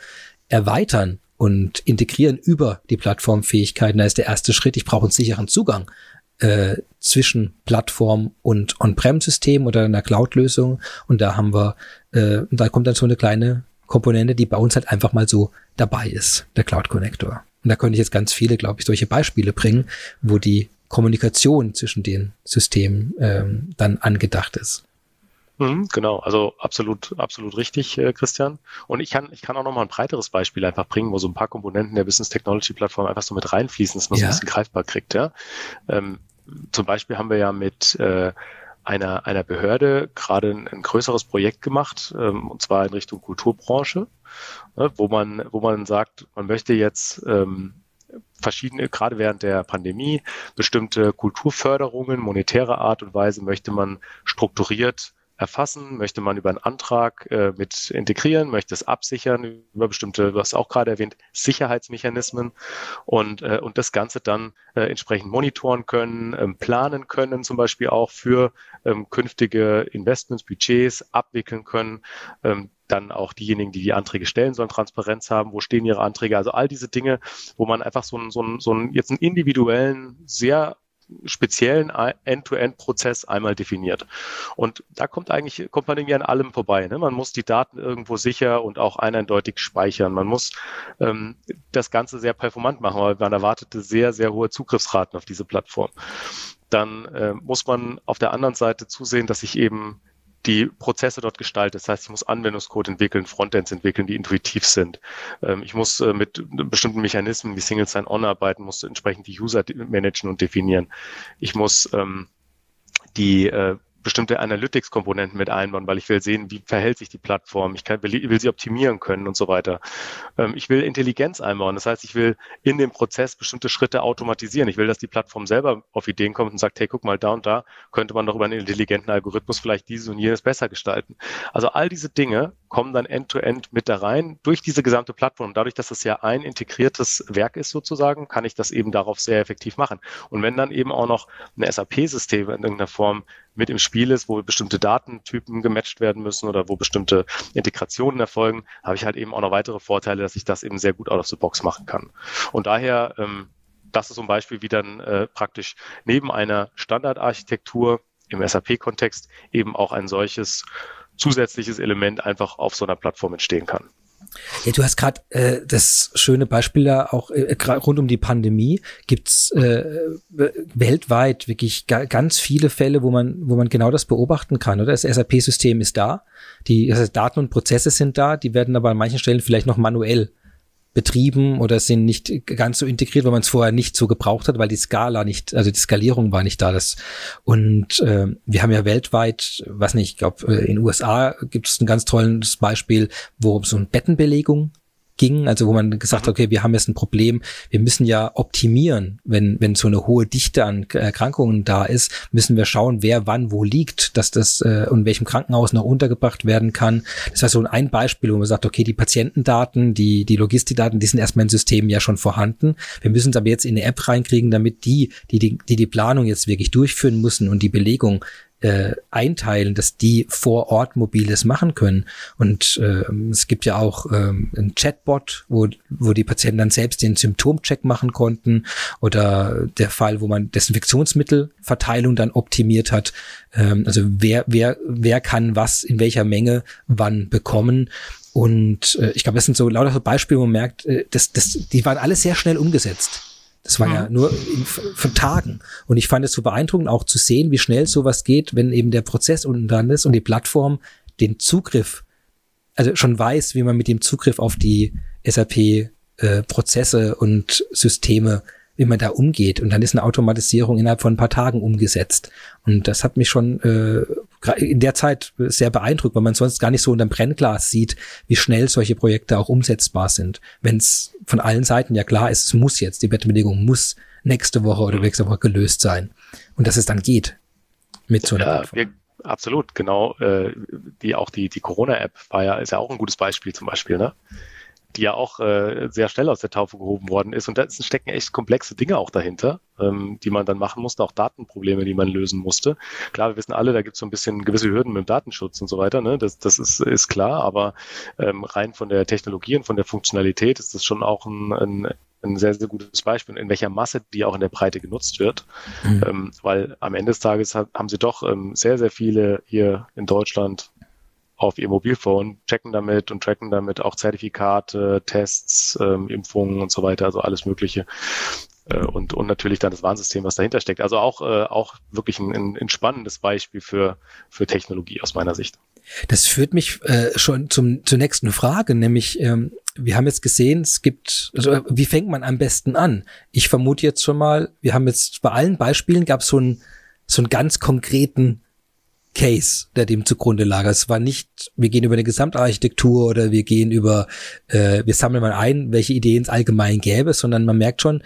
[SPEAKER 1] erweitern und integrieren über die Plattformfähigkeiten. Da ist der erste Schritt, ich brauche einen sicheren Zugang äh, zwischen Plattform und On-Prem-System oder einer Cloud-Lösung. Und da haben wir, äh, da kommt dann so eine kleine Komponente, die bei uns halt einfach mal so dabei ist, der Cloud Connector. Und da könnte ich jetzt ganz viele, glaube ich, solche Beispiele bringen, wo die Kommunikation zwischen den Systemen ähm, dann angedacht ist.
[SPEAKER 2] Mhm, genau, also absolut, absolut richtig, äh, Christian. Und ich kann, ich kann auch noch mal ein breiteres Beispiel einfach bringen, wo so ein paar Komponenten der Business Technology Plattform einfach so mit reinfließen, dass man ja. so ein bisschen greifbar kriegt. Ja? Ähm, zum Beispiel haben wir ja mit äh, einer, einer Behörde gerade ein, ein größeres Projekt gemacht, ähm, und zwar in Richtung Kulturbranche, ne, wo man, wo man sagt, man möchte jetzt ähm, verschiedene, gerade während der Pandemie, bestimmte Kulturförderungen monetärer Art und Weise möchte man strukturiert erfassen, möchte man über einen Antrag äh, mit integrieren, möchte es absichern? Über bestimmte, du hast auch gerade erwähnt, Sicherheitsmechanismen. Und, äh, und das Ganze dann äh, entsprechend monitoren können, ähm, planen können, zum Beispiel auch für ähm, künftige Investments, Budgets abwickeln können. Ähm, dann auch diejenigen, die die Anträge stellen, sollen Transparenz haben, wo stehen ihre Anträge. Also all diese Dinge, wo man einfach so einen, so einen, so einen jetzt einen individuellen, sehr speziellen End-to-End-Prozess einmal definiert. Und da kommt eigentlich, kommt man irgendwie an allem vorbei. Ne? Man muss die Daten irgendwo sicher und auch eindeutig speichern. Man muss ähm, das Ganze sehr performant machen, weil man erwartete sehr, sehr hohe Zugriffsraten auf diese Plattform. Dann äh, muss man auf der anderen Seite zusehen, dass ich eben die Prozesse dort gestaltet. Das heißt, ich muss Anwendungscode entwickeln, Frontends entwickeln, die intuitiv sind. Ähm, ich muss äh, mit bestimmten Mechanismen wie Single Sign-On arbeiten, muss entsprechend die User managen und definieren. Ich muss ähm, die äh, bestimmte Analytics-Komponenten mit einbauen, weil ich will sehen, wie verhält sich die Plattform. Ich kann, will, will sie optimieren können und so weiter. Ähm, ich will Intelligenz einbauen. Das heißt, ich will in dem Prozess bestimmte Schritte automatisieren. Ich will, dass die Plattform selber auf Ideen kommt und sagt, hey, guck mal, da und da könnte man doch über einen intelligenten Algorithmus vielleicht dieses und jenes besser gestalten. Also all diese Dinge kommen dann end-to-end -end mit da rein durch diese gesamte Plattform. Dadurch, dass das ja ein integriertes Werk ist sozusagen, kann ich das eben darauf sehr effektiv machen. Und wenn dann eben auch noch ein SAP-System in irgendeiner Form mit im Spiel ist, wo bestimmte Datentypen gematcht werden müssen oder wo bestimmte Integrationen erfolgen, habe ich halt eben auch noch weitere Vorteile, dass ich das eben sehr gut out of the box machen kann. Und daher, ähm, das ist so ein Beispiel, wie dann äh, praktisch neben einer Standardarchitektur im SAP-Kontext eben auch ein solches zusätzliches Element einfach auf so einer Plattform entstehen kann.
[SPEAKER 1] Ja, du hast gerade äh, das schöne Beispiel da auch äh, rund um die Pandemie gibt's äh, weltweit wirklich ga, ganz viele Fälle, wo man wo man genau das beobachten kann. Oder das SAP-System ist da, die also Daten und Prozesse sind da, die werden aber an manchen Stellen vielleicht noch manuell betrieben oder sind nicht ganz so integriert, weil man es vorher nicht so gebraucht hat, weil die Skala nicht, also die Skalierung war nicht da. Das und äh, wir haben ja weltweit, was nicht, ich glaube, äh, in den USA gibt es ein ganz tolles Beispiel, wo so eine Bettenbelegung ging, also wo man gesagt hat, mhm. okay, wir haben jetzt ein Problem, wir müssen ja optimieren, wenn, wenn so eine hohe Dichte an Erkrankungen da ist, müssen wir schauen, wer wann wo liegt, dass das äh, und welchem Krankenhaus noch untergebracht werden kann. Das war so ein Beispiel, wo man sagt, okay, die Patientendaten, die, die Logistikdaten, die sind erstmal im System ja schon vorhanden. Wir müssen es aber jetzt in eine App reinkriegen, damit die, die, die, die die Planung jetzt wirklich durchführen müssen und die Belegung äh, einteilen, dass die vor Ort mobiles machen können. Und äh, es gibt ja auch ähm, ein Chatbot, wo, wo die Patienten dann selbst den Symptomcheck machen konnten oder der Fall, wo man Desinfektionsmittelverteilung dann optimiert hat. Ähm, also wer, wer, wer kann was in welcher Menge wann bekommen. Und äh, ich glaube, das sind so lauter so Beispiele, wo man merkt, äh, das, das, die waren alle sehr schnell umgesetzt. Das war mhm. ja nur in, von Tagen. Und ich fand es so beeindruckend auch zu sehen, wie schnell sowas geht, wenn eben der Prozess unten dran ist und die Plattform den Zugriff, also schon weiß, wie man mit dem Zugriff auf die SAP äh, Prozesse und Systeme wie man da umgeht. Und dann ist eine Automatisierung innerhalb von ein paar Tagen umgesetzt. Und das hat mich schon äh, in der Zeit sehr beeindruckt, weil man sonst gar nicht so unterm Brennglas sieht, wie schnell solche Projekte auch umsetzbar sind. Wenn es von allen Seiten ja klar ist, es muss jetzt, die Bettbelegung muss nächste Woche oder nächste Woche gelöst sein. Und dass es dann geht mit so einer
[SPEAKER 2] ja, Absolut, genau. Äh, die auch die die Corona-App war ja ist ja auch ein gutes Beispiel zum Beispiel, ne? Die ja auch äh, sehr schnell aus der Taufe gehoben worden ist. Und da stecken echt komplexe Dinge auch dahinter, ähm, die man dann machen musste, auch Datenprobleme, die man lösen musste. Klar, wir wissen alle, da gibt es so ein bisschen gewisse Hürden mit dem Datenschutz und so weiter. Ne? Das, das ist, ist klar, aber ähm, rein von der Technologie und von der Funktionalität ist das schon auch ein, ein ein sehr, sehr gutes Beispiel, in welcher Masse die auch in der Breite genutzt wird. Mhm. Ähm, weil am Ende des Tages haben sie doch ähm, sehr, sehr viele hier in Deutschland auf ihr Mobilphone, checken damit und tracken damit auch Zertifikate, Tests, ähm, Impfungen und so weiter, also alles Mögliche. Äh, und, und natürlich dann das Warnsystem, was dahinter steckt. Also auch, äh, auch wirklich ein, ein spannendes Beispiel für, für Technologie aus meiner Sicht.
[SPEAKER 1] Das führt mich äh, schon zum, zur nächsten Frage, nämlich ähm, wir haben jetzt gesehen, es gibt, also wie fängt man am besten an? Ich vermute jetzt schon mal, wir haben jetzt bei allen Beispielen gab es so einen so einen ganz konkreten Case, der dem zugrunde lag. Es war nicht, wir gehen über eine Gesamtarchitektur oder wir gehen über, äh, wir sammeln mal ein, welche Ideen es allgemein gäbe, sondern man merkt schon,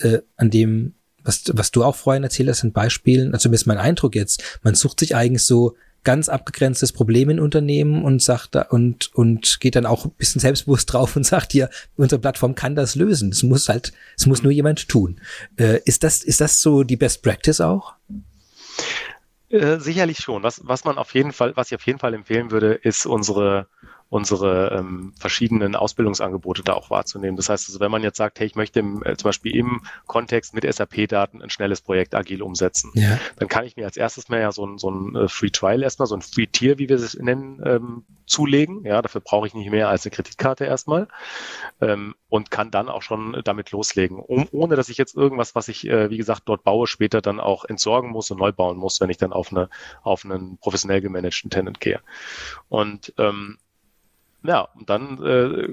[SPEAKER 1] äh, an dem, was, was du auch vorhin erzählt hast, sind Beispielen, also zumindest mein Eindruck jetzt, man sucht sich eigentlich so ganz abgegrenztes Problem in Unternehmen und sagt da und und geht dann auch ein bisschen selbstbewusst drauf und sagt hier unsere Plattform kann das lösen. Es muss halt es muss nur jemand tun. Äh, ist das ist das so die Best Practice auch
[SPEAKER 2] äh, sicherlich schon. Was, was man auf jeden Fall, was ich auf jeden Fall empfehlen würde, ist unsere unsere ähm, verschiedenen Ausbildungsangebote da auch wahrzunehmen. Das heißt, also, wenn man jetzt sagt, hey, ich möchte im, äh, zum Beispiel im Kontext mit SAP-Daten ein schnelles Projekt agil umsetzen, ja. dann kann ich mir als erstes mal ja so ein, so ein äh, Free Trial erstmal, so ein Free Tier, wie wir es nennen, ähm, zulegen. Ja, dafür brauche ich nicht mehr als eine Kreditkarte erstmal ähm, und kann dann auch schon damit loslegen, um, ohne dass ich jetzt irgendwas, was ich, äh, wie gesagt, dort baue, später dann auch entsorgen muss und neu bauen muss, wenn ich dann auf, eine, auf einen professionell gemanagten Tenant gehe. Und ähm, ja, und dann äh,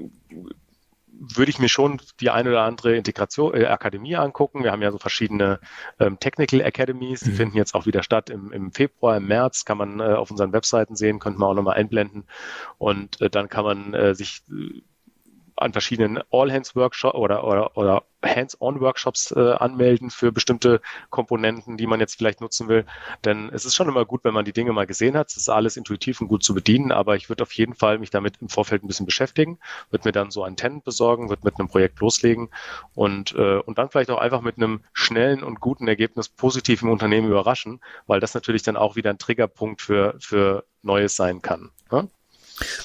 [SPEAKER 2] würde ich mir schon die eine oder andere Integration äh, Akademie angucken. Wir haben ja so verschiedene ähm, Technical Academies, die mhm. finden jetzt auch wieder statt im, im Februar, im März, kann man äh, auf unseren Webseiten sehen, könnte man auch nochmal einblenden. Und äh, dann kann man äh, sich äh, an verschiedenen All-Hands-Workshops oder, oder, oder Hands-on-Workshops äh, anmelden für bestimmte Komponenten, die man jetzt vielleicht nutzen will. Denn es ist schon immer gut, wenn man die Dinge mal gesehen hat. Es ist alles intuitiv und gut zu bedienen, aber ich würde auf jeden Fall mich damit im Vorfeld ein bisschen beschäftigen, würde mir dann so Antennen besorgen, würde mit einem Projekt loslegen und, äh, und dann vielleicht auch einfach mit einem schnellen und guten Ergebnis positiv im Unternehmen überraschen, weil das natürlich dann auch wieder ein Triggerpunkt für, für Neues sein kann. Ja?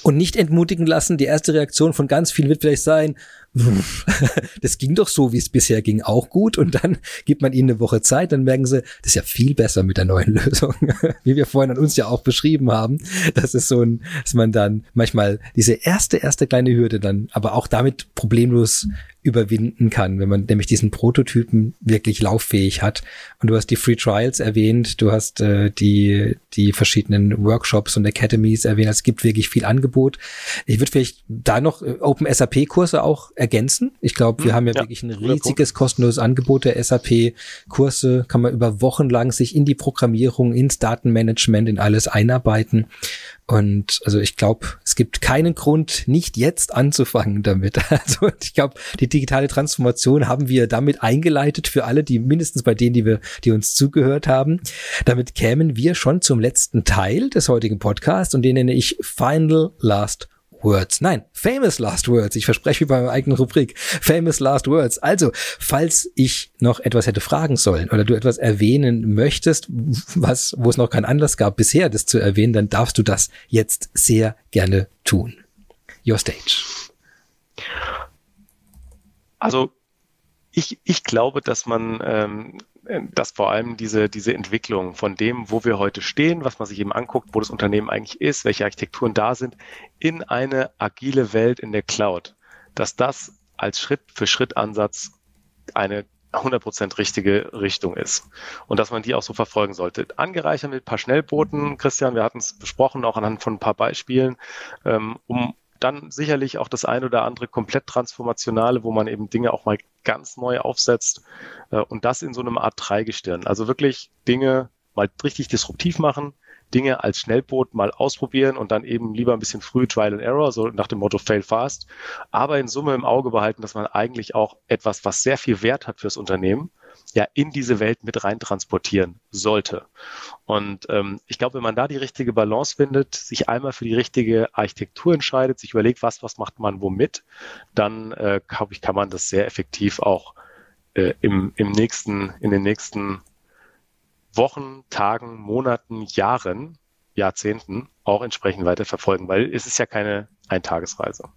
[SPEAKER 1] Und nicht entmutigen lassen. Die erste Reaktion von ganz vielen wird vielleicht sein, das ging doch so, wie es bisher ging, auch gut. Und dann gibt man ihnen eine Woche Zeit, dann merken sie, das ist ja viel besser mit der neuen Lösung. wie wir vorhin an uns ja auch beschrieben haben. Das ist so ein, dass man dann manchmal diese erste, erste kleine Hürde dann, aber auch damit problemlos überwinden kann, wenn man nämlich diesen Prototypen wirklich lauffähig hat. Und du hast die Free Trials erwähnt, du hast äh, die, die verschiedenen Workshops und Academies erwähnt. Es gibt wirklich viel Angebot. Ich würde vielleicht da noch äh, Open SAP Kurse auch ergänzen. Ich glaube, wir hm, haben ja, ja, wirklich ein riesiges kostenloses Angebot der SAP-Kurse. Kann man über Wochen lang sich in die Programmierung, ins Datenmanagement, in alles einarbeiten. Und also ich glaube, es gibt keinen Grund, nicht jetzt anzufangen damit. Also ich glaube, die digitale Transformation haben wir damit eingeleitet für alle, die mindestens bei denen, die wir, die uns zugehört haben. Damit kämen wir schon zum letzten Teil des heutigen Podcasts und den nenne ich Final Last Words. Nein, Famous Last Words. Ich verspreche wie bei meiner eigenen Rubrik. Famous Last Words. Also, falls ich noch etwas hätte fragen sollen oder du etwas erwähnen möchtest, was, wo es noch keinen Anlass gab, bisher das zu erwähnen, dann darfst du das jetzt sehr gerne tun. Your stage.
[SPEAKER 2] Also, ich, ich glaube, dass man ähm, dass vor allem diese, diese Entwicklung von dem, wo wir heute stehen, was man sich eben anguckt, wo das Unternehmen eigentlich ist, welche Architekturen da sind, in eine agile Welt in der Cloud, dass das als Schritt für Schritt Ansatz eine 100% richtige Richtung ist und dass man die auch so verfolgen sollte. Angereichert mit ein paar Schnellbooten, Christian, wir hatten es besprochen, auch anhand von ein paar Beispielen, ähm, um dann sicherlich auch das ein oder andere komplett transformationale, wo man eben Dinge auch mal ganz neu aufsetzt äh, und das in so einem Art Dreigestirn. Also wirklich Dinge mal richtig disruptiv machen, Dinge als Schnellboot mal ausprobieren und dann eben lieber ein bisschen früh Trial and Error, so nach dem Motto Fail fast, aber in Summe im Auge behalten, dass man eigentlich auch etwas, was sehr viel Wert hat fürs Unternehmen, ja in diese Welt mit rein transportieren sollte. Und ähm, ich glaube, wenn man da die richtige Balance findet, sich einmal für die richtige Architektur entscheidet, sich überlegt, was, was macht man womit, dann äh, glaube ich, kann man das sehr effektiv auch äh, im, im nächsten, in den nächsten Wochen, Tagen, Monaten, Jahren, Jahrzehnten auch entsprechend weiter verfolgen, weil es ist ja keine Eintagesreise.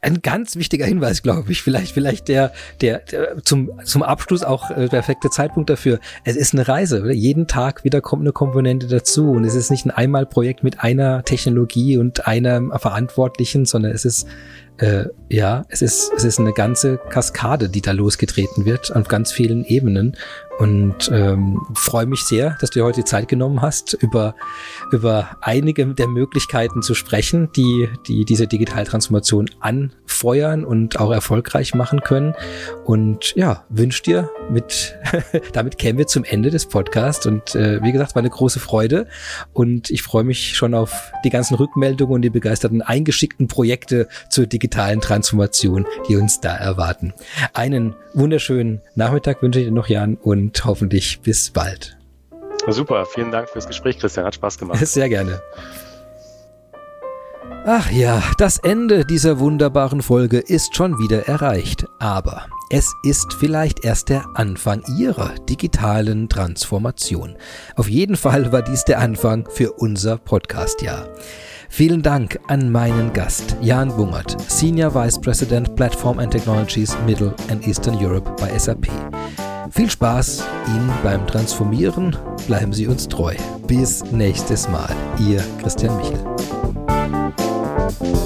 [SPEAKER 1] Ein ganz wichtiger Hinweis, glaube ich. Vielleicht, vielleicht der, der, der zum, zum Abschluss auch äh, der perfekte Zeitpunkt dafür. Es ist eine Reise. Oder? Jeden Tag wieder kommt eine Komponente dazu. Und es ist nicht ein Einmalprojekt mit einer Technologie und einem Verantwortlichen, sondern es ist äh, ja, es ist, es ist eine ganze Kaskade, die da losgetreten wird, auf ganz vielen Ebenen. Und ähm, freue mich sehr, dass du dir heute die Zeit genommen hast, über, über einige der Möglichkeiten zu sprechen, die, die diese Digitaltransformation anfeuern und auch erfolgreich machen können. Und ja, wünsche dir mit, damit kämen wir zum Ende des Podcasts. Und äh, wie gesagt, war eine große Freude. Und ich freue mich schon auf die ganzen Rückmeldungen und die begeisterten eingeschickten Projekte zur digitalen Transformation, die uns da erwarten. Einen wunderschönen Nachmittag wünsche ich dir noch, Jan, und hoffentlich bis bald.
[SPEAKER 2] Super, vielen Dank fürs Gespräch, Christian. Hat Spaß gemacht.
[SPEAKER 1] Sehr gerne. Ach ja, das Ende dieser wunderbaren Folge ist schon wieder erreicht. Aber es ist vielleicht erst der Anfang Ihrer digitalen Transformation. Auf jeden Fall war dies der Anfang für unser Podcast-Jahr. Vielen Dank an meinen Gast, Jan Bungert, Senior Vice President Platform and Technologies Middle and Eastern Europe bei SAP. Viel Spaß Ihnen beim Transformieren. Bleiben Sie uns treu. Bis nächstes Mal. Ihr Christian Michel. Thank you.